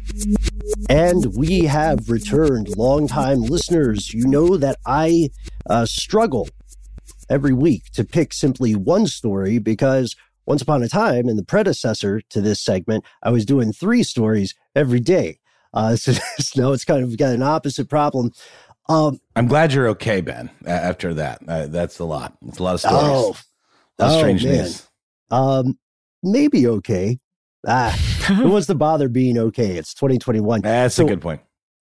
And we have returned. Longtime listeners, you know that I uh, struggle every week to pick simply one story because once upon a time, in the predecessor to this segment, I was doing three stories every day. Uh, so now it's kind of got an opposite problem. Um, I'm glad you're okay, Ben. After that, uh, that's a lot. It's a lot of stories. Oh, lot of oh, strange man. news. Um, maybe okay. Ah, who wants to bother being okay? It's 2021. That's So a good point.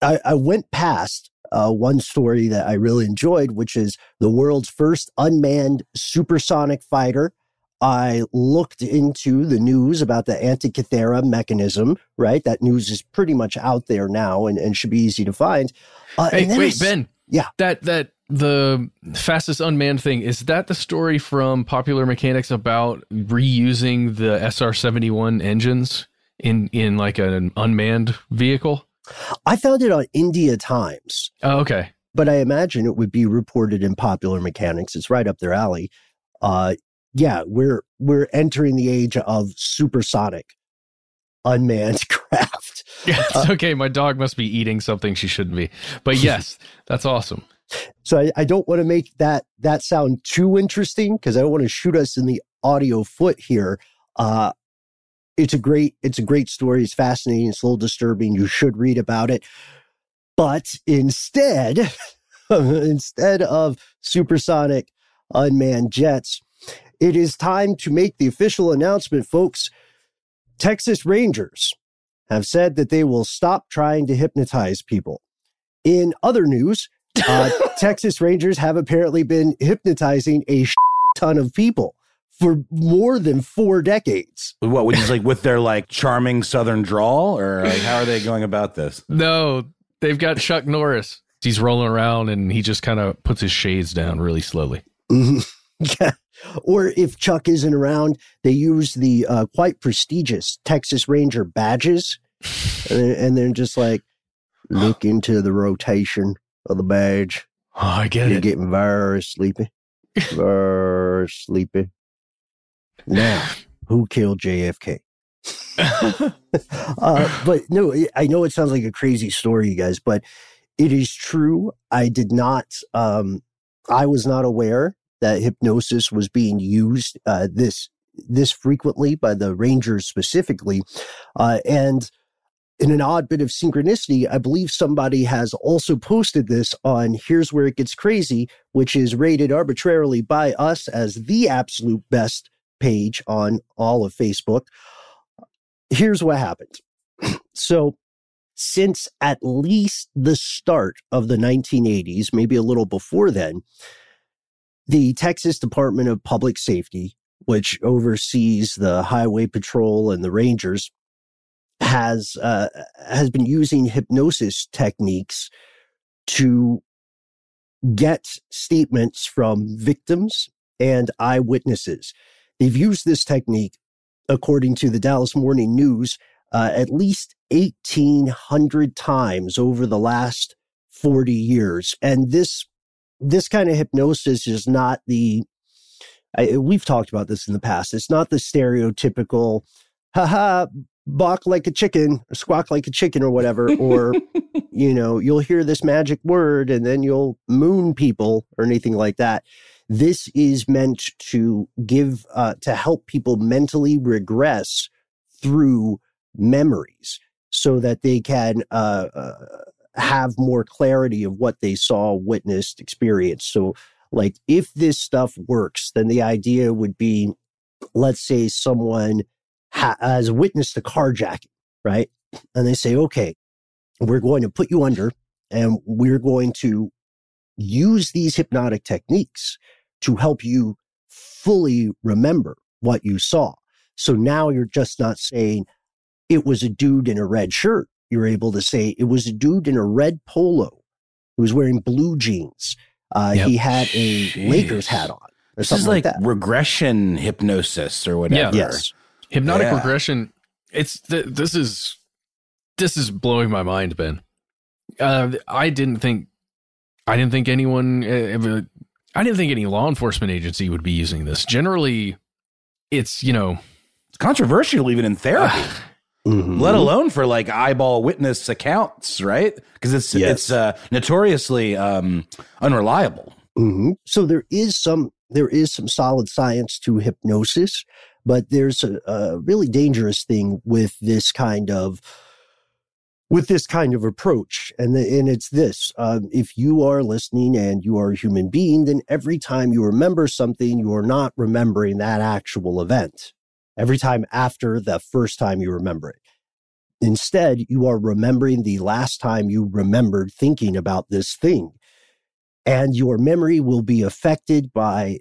I, I went past uh, one story that I really enjoyed, which is the world's first unmanned supersonic fighter. I looked into the news about the Antikythera mechanism, right? That news is pretty much out there now and, and should be easy to find. Uh, Hey, and then I wait, Ben. Yeah. That that the fastest unmanned thing is that the story from Popular Mechanics about reusing the SR seventy one engines in in like an unmanned vehicle. I found it on India Times. Oh, okay. but I imagine it would be reported in Popular Mechanics. It's right up their alley. Uh, yeah, we're we're entering the age of supersonic unmanned craft. Yeah, it's okay. My dog must be eating something she shouldn't be. But yes, that's awesome. So I, I don't want to make that that sound too interesting because I don't want to shoot us in the audio foot here. Uh, it's a great it's a great story. It's fascinating. It's a little disturbing. You should read about it. But instead, instead of supersonic unmanned jets, it is time to make the official announcement, folks. Texas Rangers have said that they will stop trying to hypnotize people. In other news, uh, Texas Rangers have apparently been hypnotizing a ton of people for more than four decades. What would you like with their like charming Southern drawl, or like how are they going about this? No, they've got Chuck Norris. He's rolling around and he just kind of puts his shades down really slowly. Mhm. Yeah. Or if Chuck isn't around, they use the uh, quite prestigious Texas Ranger badges, and, they're just like, look into the rotation of the badge. Oh, I get You're it. getting very sleepy. Very sleepy. Now, who killed JFK? uh, but no, I know it sounds like a crazy story, you guys, but it is true. I did not, um, I was not aware that hypnosis was being used uh, this this frequently by the Rangers specifically, uh, and in an odd bit of synchronicity, I believe somebody has also posted this on Here's Where It Gets Crazy, which is rated arbitrarily by us as the absolute best page on all of Facebook. Here's what happened. so, since at least the start of the 1980s, maybe a little before then, the Texas Department of Public Safety, which oversees the highway patrol and the rangers, has uh, has been using hypnosis techniques to get statements from victims and eyewitnesses. They've used this technique, according to the Dallas Morning News, uh, at least 1,800 times over the last 40 years. And this this kind of hypnosis is not the I, we've talked about this in the past. It's not the stereotypical, haha, balk like a chicken or squawk like a chicken or whatever, or, you know, you'll hear this magic word and then you'll moon people or anything like that. This is meant to give, uh, to help people mentally regress through memories so that they can, uh, uh, have more clarity of what they saw, witnessed, experienced. So, like, if this stuff works, then the idea would be, let's say someone ha- has witnessed a carjacking, right? And they say, okay, we're going to put you under and we're going to use these hypnotic techniques to help you fully remember what you saw. So now you're just not saying it was a dude in a red shirt. You're able to say it was a dude in a red polo who was wearing blue jeans. Uh, yep. He had a Jeez. Lakers hat on. Or this something is like, like that. regression hypnosis or whatever. Yeah. Yes. Hypnotic Yeah. regression. It's th- this is this is blowing my mind, Ben. Uh, I didn't think I didn't think anyone uh, ever- I didn't think any law enforcement agency would be using this. Generally, it's you know It's controversial even in therapy. Mhm. Let alone for like eyeball witness accounts, right? Because it's Yes. it's uh, notoriously um, unreliable. hmm So there is some there is some solid science to hypnosis, but there's a, a really dangerous thing with this kind of with this kind of approach, and the, and it's this: um, if you are listening and you are a human being, then every time you remember something, you are not remembering that actual event. Every time after the first time you remember it. Instead, you are remembering the last time you remembered thinking about this thing and your memory will be affected by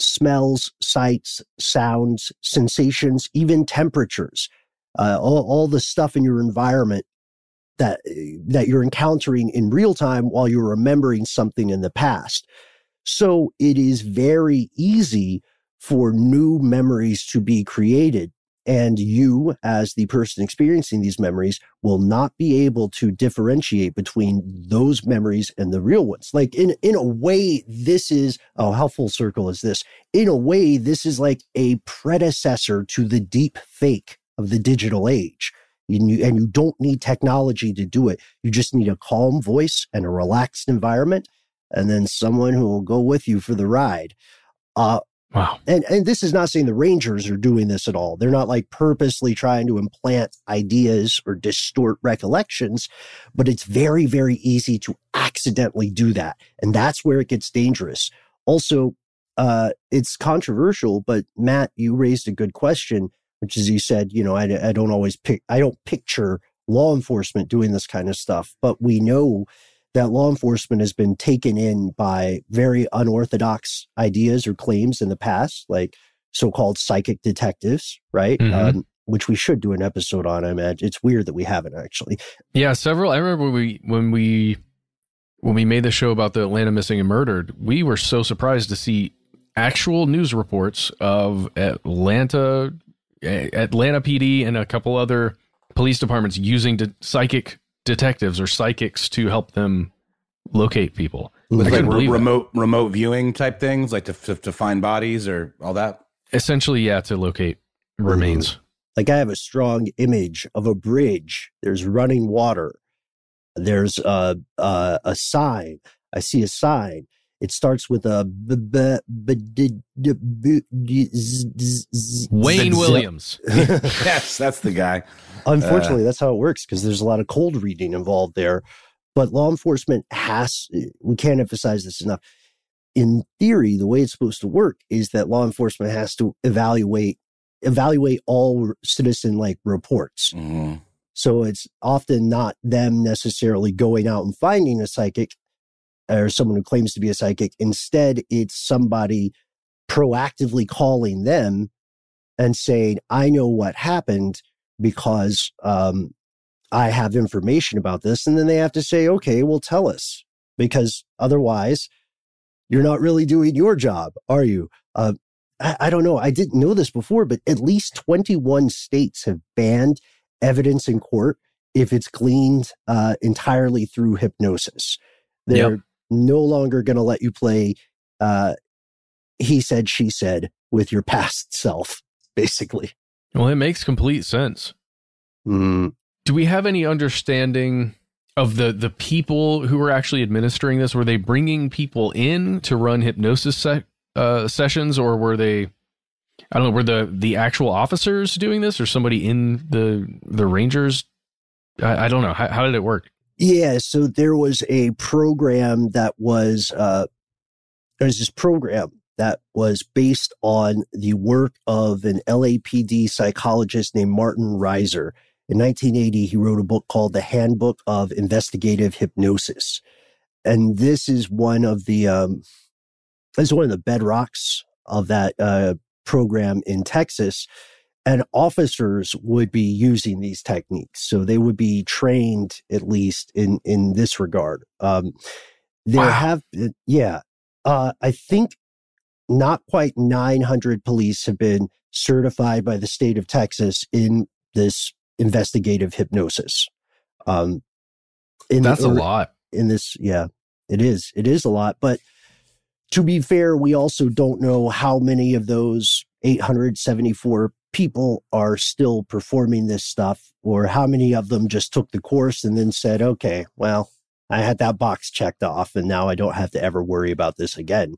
smells, sights, sounds, sensations, even temperatures, uh, all, all the stuff in your environment that that you're encountering in real time while you're remembering something in the past. So it is very easy for new memories to be created. And you, as the person experiencing these memories, will not be able to differentiate between those memories and the real ones. Like in, in a way, this is, oh, how full circle is this? In a way, this is like a predecessor to the deep fake of the digital age. And you, and you don't need technology to do it. You just need a calm voice and a relaxed environment, and then someone who will go with you for the ride. Uh, wow. and and this is not saying the Rangers are doing this at all. They're not like purposely trying to implant ideas or distort recollections, but it's very very easy to accidentally do that, and that's where it gets dangerous. Also, uh, it's controversial, but Matt, you raised a good question, which is you said, you know, I, I don't always pick, I don't picture law enforcement doing this kind of stuff, but we know that law enforcement has been taken in by very unorthodox ideas or claims in the past, like so-called psychic detectives, right? Mhm. Um, which we should do an episode on. I imagine it's weird that we haven't actually. Yeah, several. I remember when we when we when we made the show about the Atlanta missing and murdered, we were so surprised to see actual news reports of Atlanta, Atlanta PD, and a couple other police departments using de- psychic detectives or psychics to help them locate people. With like re- believe that. remote remote viewing type things, like to, to to find bodies or all that. Essentially, yeah, to locate remains. Like I have a strong image of a bridge. There's running water. There's a a, a sign. I see a sign. It starts with a b- b- b- d- d- b- d- z- z- z- Wayne z- Williams. yes, that's the guy. Unfortunately, Uh, that's how it works because there's a lot of cold reading involved there. But law enforcement has, we can't emphasize this enough. In theory, the way it's supposed to work is that law enforcement has to evaluate evaluate all citizen like reports. Mm-hmm. So it's often not them necessarily going out and finding a psychic or someone who claims to be a psychic. Instead, it's somebody proactively calling them and saying, I know what happened because um, I have information about this. And then they have to say, okay, well, tell us, because otherwise, you're not really doing your job, are you? Uh, I, I don't know. I didn't know this before, but at least 21 states have banned evidence in court if it's gleaned uh, entirely through hypnosis. They're Yep. No longer going to let you play uh, he said, she said with your past self, basically. Well, it makes complete sense. Mm. Do we have any understanding of the the people who were actually administering this? Were they bringing people in to run hypnosis se- uh, sessions, or were they? I don't know. Were the the actual officers doing this, or somebody in the the Rangers? I, I don't know. How, how did it work? Yeah, so there was a program that was uh there was this program that was based on the work of an LAPD psychologist named Martin Reiser. In 1980, he wrote a book called The Handbook of Investigative Hypnosis. And this is one of the um this is one of the bedrocks of that uh program in Texas and officers would be using these techniques so they would be trained at least in in this regard um there Wow. have been yeah uh i think not quite 900 police have been certified by the state of texas in this investigative hypnosis um in That's a lot. in this yeah it is it is a lot but to be fair we also don't know how many of those 874 people are still performing this stuff or how many of them just took the course and then said okay well i had that box checked off and now i don't have to ever worry about this again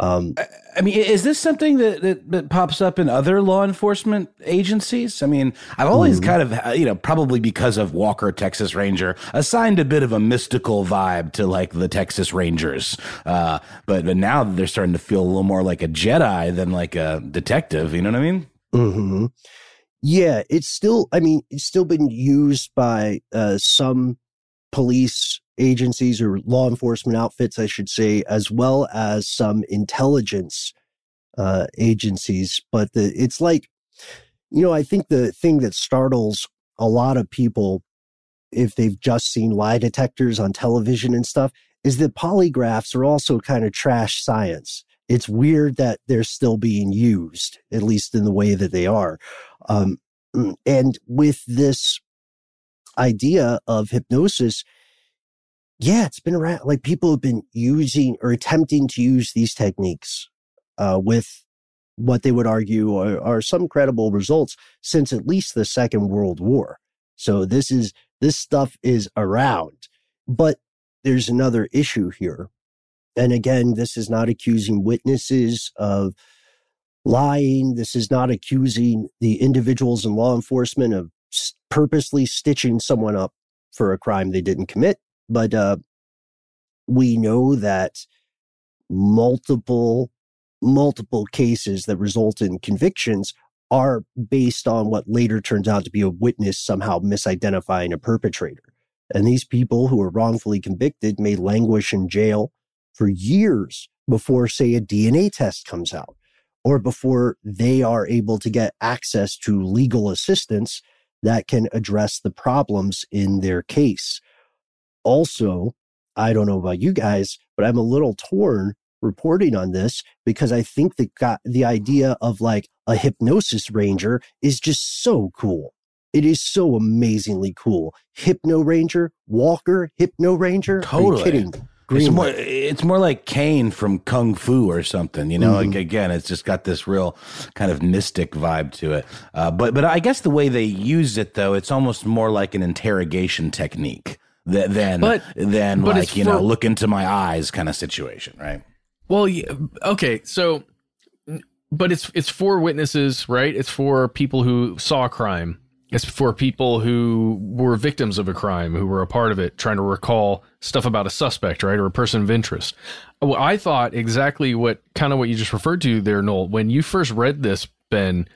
um I mean, is this something that, that, that pops up in other law enforcement agencies? I mean, I've always Mhm. kind of, uh, you know, probably because of Walker, Texas Ranger, assigned a bit of a mystical vibe to like the Texas Rangers. Uh, but, but now they're starting to feel a little more like a Jedi than like a detective. You know what I mean? Hmm Yeah, it's still, I mean, it's still been used by uh, some police agencies or law enforcement outfits, I should say, as well as some intelligence uh, agencies. But the, it's like, you know, I think the thing that startles a lot of people if they've just seen lie detectors on television and stuff is that polygraphs are also kind of trash science. It's weird that they're still being used, at least in the way that they are. Um, and with this idea of hypnosis, yeah, it's been around. Like people have been using or attempting to use these techniques uh, with what they would argue are, are some credible results since at least the Second World War. So this is this stuff is around, but there's another issue here. And again, this is not accusing witnesses of lying. This is not accusing the individuals in law enforcement of purposely stitching someone up for a crime they didn't commit. But uh, we know that multiple, multiple cases that result in convictions are based on what later turns out to be a witness somehow misidentifying a perpetrator. And these people who are wrongfully convicted may languish in jail for years before, say, a DNA test comes out or before they are able to get access to legal assistance that can address the problems in their case. Also, I don't know about you guys, but I'm a little torn reporting on this because I think that got the idea of like a hypnosis ranger is just so cool. It is so amazingly cool. Hypno Ranger, Walker, Hypno Ranger. Are you Totally. Kidding? It's more, it's more like Caine from Kung Fu or something, you know. Mhm. Like again, it's just got this real kind of mystic vibe to it. Uh, but but I guess the way they use it though, it's almost more like an interrogation technique th- than But- than but like you know look into my eyes kind of situation, right? Well, yeah, okay, so but it's it's for witnesses, right? It's for people who saw a crime. It's for people who were victims of a crime, who were a part of it, trying to recall stuff about a suspect, right, or a person of interest. I thought exactly what kind of what you just referred to there, Noel. When you first read this, Ben,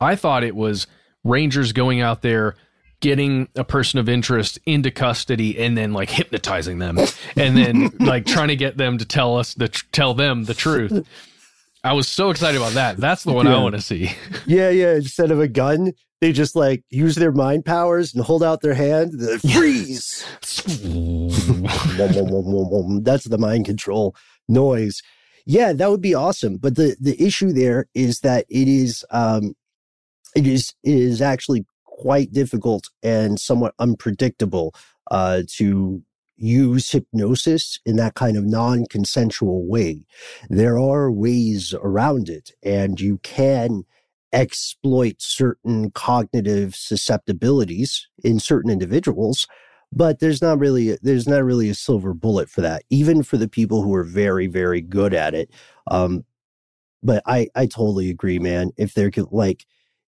I thought it was Rangers going out there getting a person of interest into custody and then like hypnotizing them and then like trying to get them to tell us the tell them the truth. I was so excited about that. That's the one I want to see. Yeah, yeah. Instead of a gun, they just like use their mind powers and hold out their hand. The freeze. That's the mind control noise. Yeah, that would be awesome. But the the issue there is that it is um it is it is actually quite difficult and somewhat unpredictable uh to use hypnosis in that kind of non-consensual way. There are ways around it and you can exploit certain cognitive susceptibilities in certain individuals but there's not really there's not really a silver bullet for that even for the people who are very very good at it um but i i totally agree man if there could like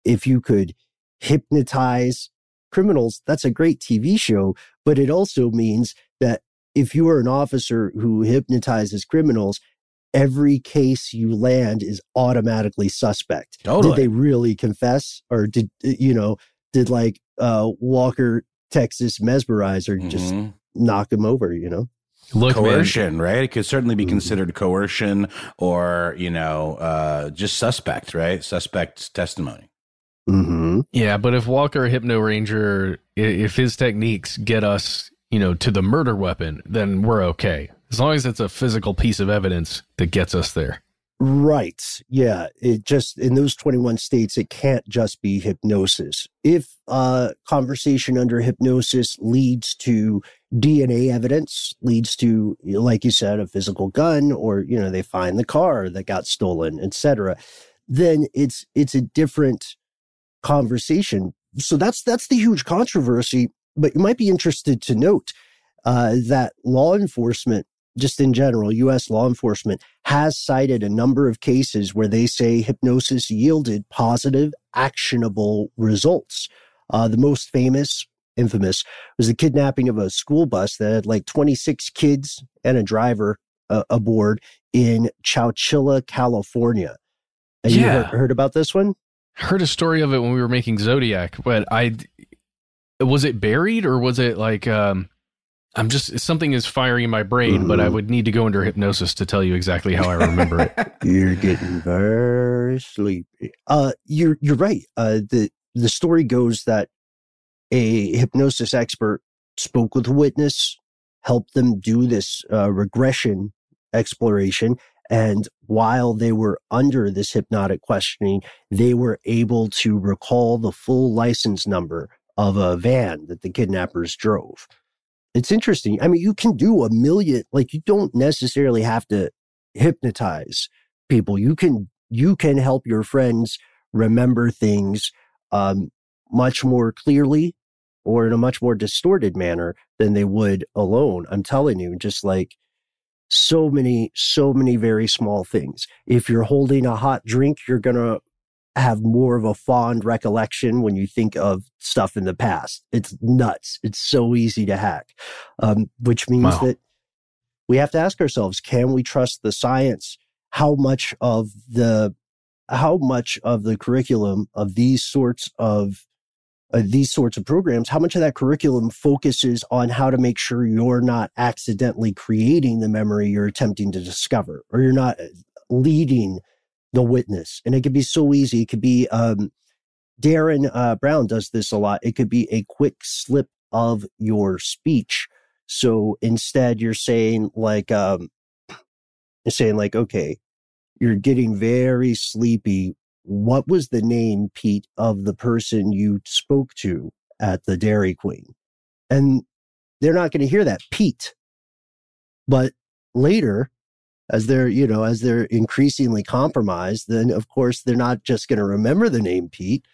if you could hypnotize criminals that's a great tv show but it also means that if you are an officer who hypnotizes criminals every case you land is automatically suspect Totally. did they really confess or did you know did like uh walker texas mesmerizer just Mhm. knock him over you know Look, man, coercion, right? It could certainly Mm-hmm. be considered coercion or you know uh, just suspect, right? Suspect testimony. mm-hmm. Yeah, but if Walker Hypno Ranger, if his techniques get us, you know, to the murder weapon, then we're okay. As long as it's a physical piece of evidence that gets us there. Right. Yeah. It just in those 21 states, it can't just be hypnosis. If uh, conversation under hypnosis leads to DNA evidence, leads to, like you said, a physical gun, or you know, they find the car that got stolen, etc., then it's it's a different conversation. So that's that's the huge controversy. But you might be interested to note uh, that law enforcement just in general, US law enforcement has cited a number of cases where they say hypnosis yielded positive, actionable results. Uh, the most famous, infamous, was the kidnapping of a school bus that had like 26 kids and a driver uh, aboard in Chowchilla, California. And you Yeah. heard, heard about this one? Heard a story of it when we were making Zodiac, but I was it buried or was it like um I'm just something is firing in my brain, but I would need to go under hypnosis to tell you exactly how I remember it. You're getting very sleepy. Uh, you're you're right. Uh, the the story goes that a hypnosis expert spoke with a witness, helped them do this uh, regression exploration, and while they were under this hypnotic questioning, they were able to recall the full license number of a van that the kidnappers drove. It's interesting. I mean, you can do a million, like you don't necessarily have to hypnotize people. You can you can help your friends remember things um, much more clearly or in a much more distorted manner than they would alone. I'm telling you, just like so many, so many very small things. If you're holding a hot drink, you're gonna have more of a fond recollection when you think of stuff in the past. It's nuts. It's so easy to hack, um, which means Wow. that we have to ask ourselves: Can we trust the science? How much of the how much of the curriculum of these sorts of uh, these sorts of programs, how much of that curriculum focuses on how to make sure you're not accidentally creating the memory you're attempting to discover, or you're not uh, leading the witness. And it could be so easy. It could be um, Derren uh, Brown does this a lot. It could be a quick slip of your speech. So instead, you're saying like, um, you're saying like, okay, you're getting very sleepy. What was the name, Pete, of the person you spoke to at the Dairy Queen? And they're not going to hear that. Pete. But later, as they're, you know, as they're increasingly compromised, then of course they're not just going to remember the name Pete.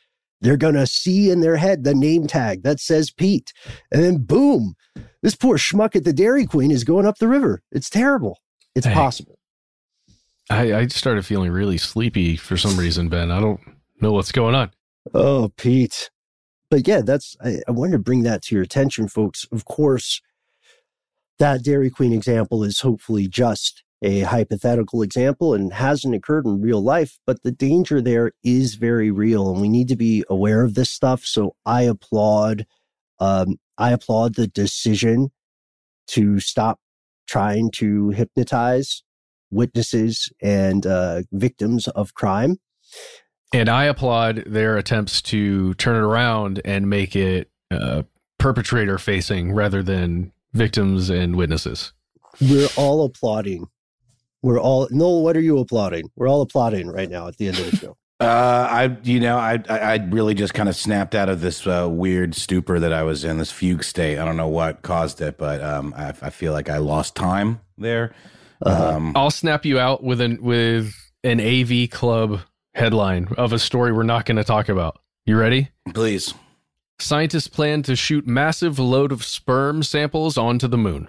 They're going to see in their head the name tag that says Pete. And then boom, this poor schmuck at the Dairy Queen is going up the river. It's terrible. It's Hey. possible. I, I started feeling really sleepy for some reason, Ben. I don't know what's going on. Oh, Pete. But yeah, that's, I, I wanted to bring that to your attention, folks. Of course, that Dairy Queen example is hopefully just a hypothetical example and hasn't occurred in real life, but the danger there is very real and we need to be aware of this stuff. So I applaud, um, I applaud the decision to stop trying to hypnotize witnesses and uh, victims of crime. And I applaud their attempts to turn it around and make it uh, perpetrator facing rather than victims and witnesses. We're all applauding. We're all Noel. What are you applauding? We're all applauding right now at the end of the show. Uh, I, you know, I, I, I really just kind of snapped out of this uh, weird stupor that I was in, this fugue state. I don't know what caused it, but um, I, I feel like I lost time there. Um, I'll snap you out with an with an AV club headline of a story we're not going to talk about. You ready? Please. Scientists plan to shoot massive load of sperm samples onto the moon.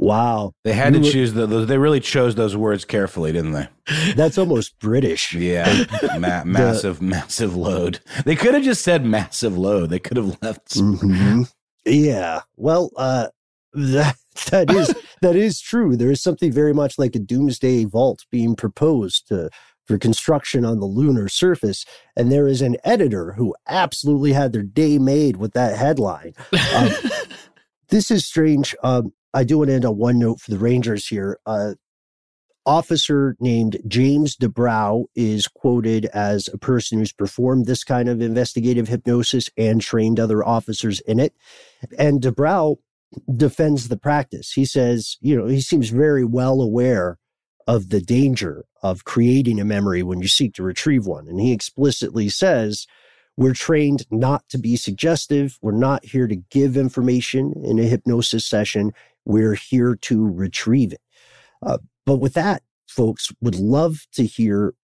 Wow, they had to You were- choose the, those. They really chose those words carefully, didn't they? That's almost British. Yeah, ma- massive, massive load. They could have just said massive load. They could have left. Mhm. Yeah. Well, uh, that that is that is true. There is something very much like a doomsday vault being proposed to for construction on the lunar surface, and there is an editor who absolutely had their day made with that headline. Um, this is strange. Um, I do want to end on one note for the Rangers here. Uh, officer named James DeBrow is quoted as a person who's performed this kind of investigative hypnosis and trained other officers in it. And DeBrow defends the practice. He says, you know, he seems very well aware of the danger of creating a memory when you seek to retrieve one. And he explicitly says, we're trained not to be suggestive. We're not here to give information in a hypnosis session. We're here to retrieve it. Uh, but with that, folks, would love to hear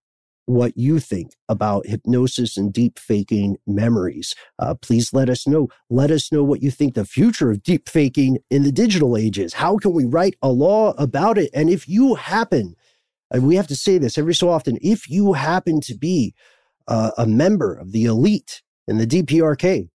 what you think about hypnosis and deep faking memories. Uh, please let us know. Let us know what you think the future of deep faking in the digital age is. How can we write a law about it? And if you happen, and we have to say this every so often, if you happen to be uh, a member of the elite in the DPRK,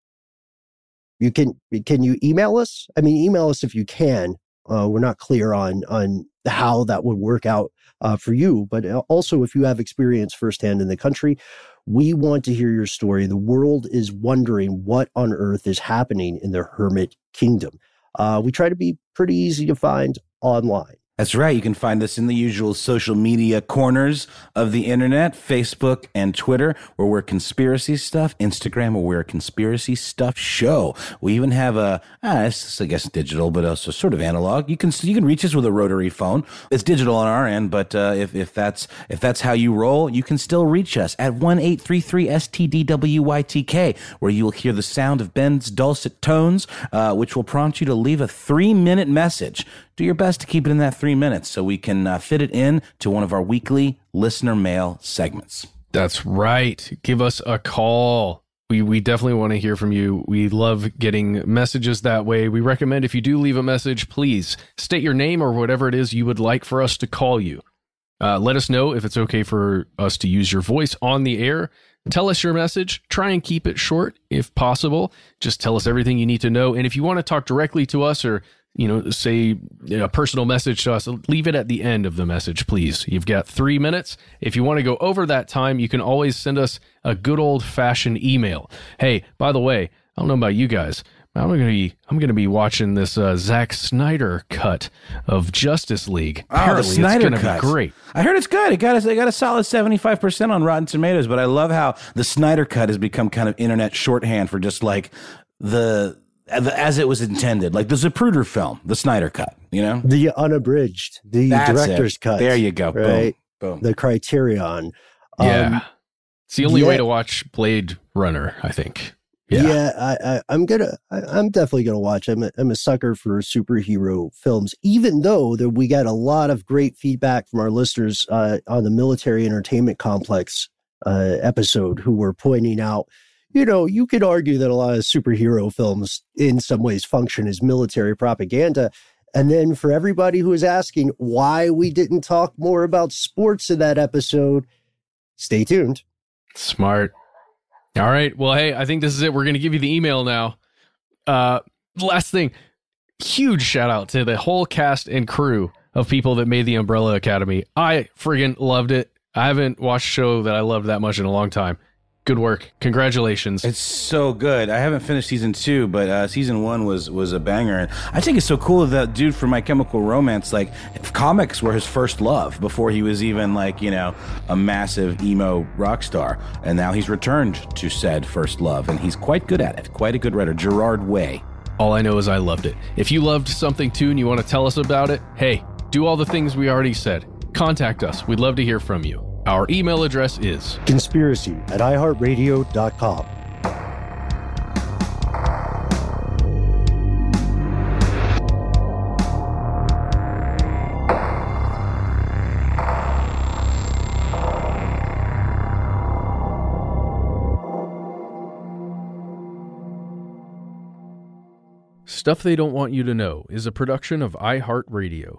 you can can you email us? I mean, email us if you can. Uh, we're not clear on on how that would work out uh, for you, but also if you have experience firsthand in the country, we want to hear your story. The world is wondering what on earth is happening in the Hermit Kingdom. Uh, we try to be pretty easy to find online. That's right. You can find us in the usual social media corners of the internet Facebook and Twitter, where we're conspiracy stuff, Instagram, where we're conspiracy stuff show. We even have a, ah, I guess, digital, but also sort of analog. You can you can reach us with a rotary phone. It's digital on our end, but uh, if, if that's if that's how you roll, you can still reach us at one eight three three STDWYTK, where you will hear the sound of Ben's dulcet tones, uh, which will prompt you to leave a three minute message do your best to keep it in that three minutes so we can uh, fit it in to one of our weekly listener mail segments. That's right. Give us a call. We we definitely want to hear from you. We love getting messages that way. We recommend if you do leave a message, please state your name or whatever it is you would like for us to call you. Uh, let us know if it's okay for us to use your voice on the air. Tell us your message. Try and keep it short if possible. Just tell us everything you need to know. And if you want to talk directly to us or you know, say a personal message to us, leave it at the end of the message, please. You've got three minutes. If you want to go over that time, you can always send us a good old fashioned email. Hey, by the way, I don't know about you guys. I'm gonna be I'm gonna be watching this uh, Zack Snyder cut of Justice League. Oh, Apparently, Snyder it's gonna cut. be great. I heard it's good. It got a, it got a solid 75% on Rotten Tomatoes, but I love how the Snyder cut has become kind of internet shorthand for just like the as it was intended, like the Zapruder film, the Snyder cut, you know? The unabridged, the That's director's it. cut. There you go. Boom. Right. Boom. The Criterion. Yeah, Um, it's the only yeah. way to watch Blade Runner. I think Yeah, I, I, I'm gonna. I, I'm definitely gonna watch. I'm a, I'm a sucker for superhero films. Even though that we got a lot of great feedback from our listeners uh, on the military entertainment complex uh, episode, who were pointing out, you know, you could argue that a lot of superhero films, in some ways, function as military propaganda. And then for everybody who is asking why we didn't talk more about sports in that episode, stay tuned. Smart. All right. Well, hey, I think this is it. We're going to give you the email now. Uh, last thing, huge shout out to the whole cast and crew of people that made the Umbrella Academy. I friggin' loved it. I haven't watched a show that I loved that much in a long time. Good work. Congratulations. It's so good. I haven't finished season two, but uh, season one was was a banger. And I think it's so cool that dude from My Chemical Romance, like comics were his first love before he was even like you know a massive emo rock star, and now he's returned to said first love, and he's quite good at it. Quite a good writer, Gerard Way. All I know is I loved it. If you loved something too and you want to tell us about it, hey, do all the things we already said. Contact us. We'd love to hear from you. Our email address is conspiracy at iheartradio.com. Stuff They Don't Want You to Know is a production of iHeartRadio.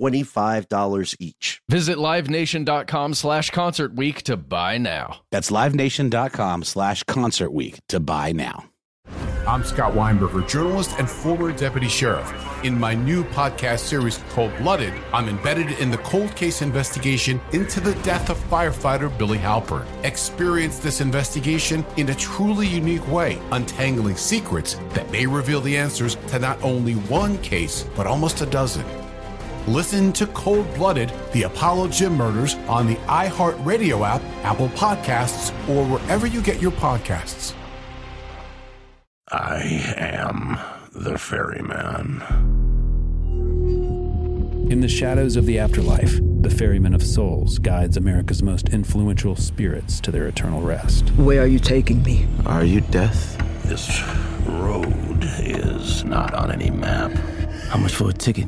$25 each. Visit livenation.com slash concert week to buy now. That's livenation.com slash concert week to buy now. I'm Scott Weinberger, journalist and former deputy sheriff. In my new podcast series, Cold Blooded, I'm embedded in the cold case investigation into the death of firefighter Billy Halpern. Experience this investigation in a truly unique way, untangling secrets that may reveal the answers to not only one case, but almost a dozen. Listen to Cold Blooded, the Apollo Gym Murders on the iHeartRadio app, Apple Podcasts, or wherever you get your podcasts. I am the ferryman. In the shadows of the afterlife, the ferryman of souls guides America's most influential spirits to their eternal rest. Where are you taking me? Are you death? This road is not on any map. How much for a ticket?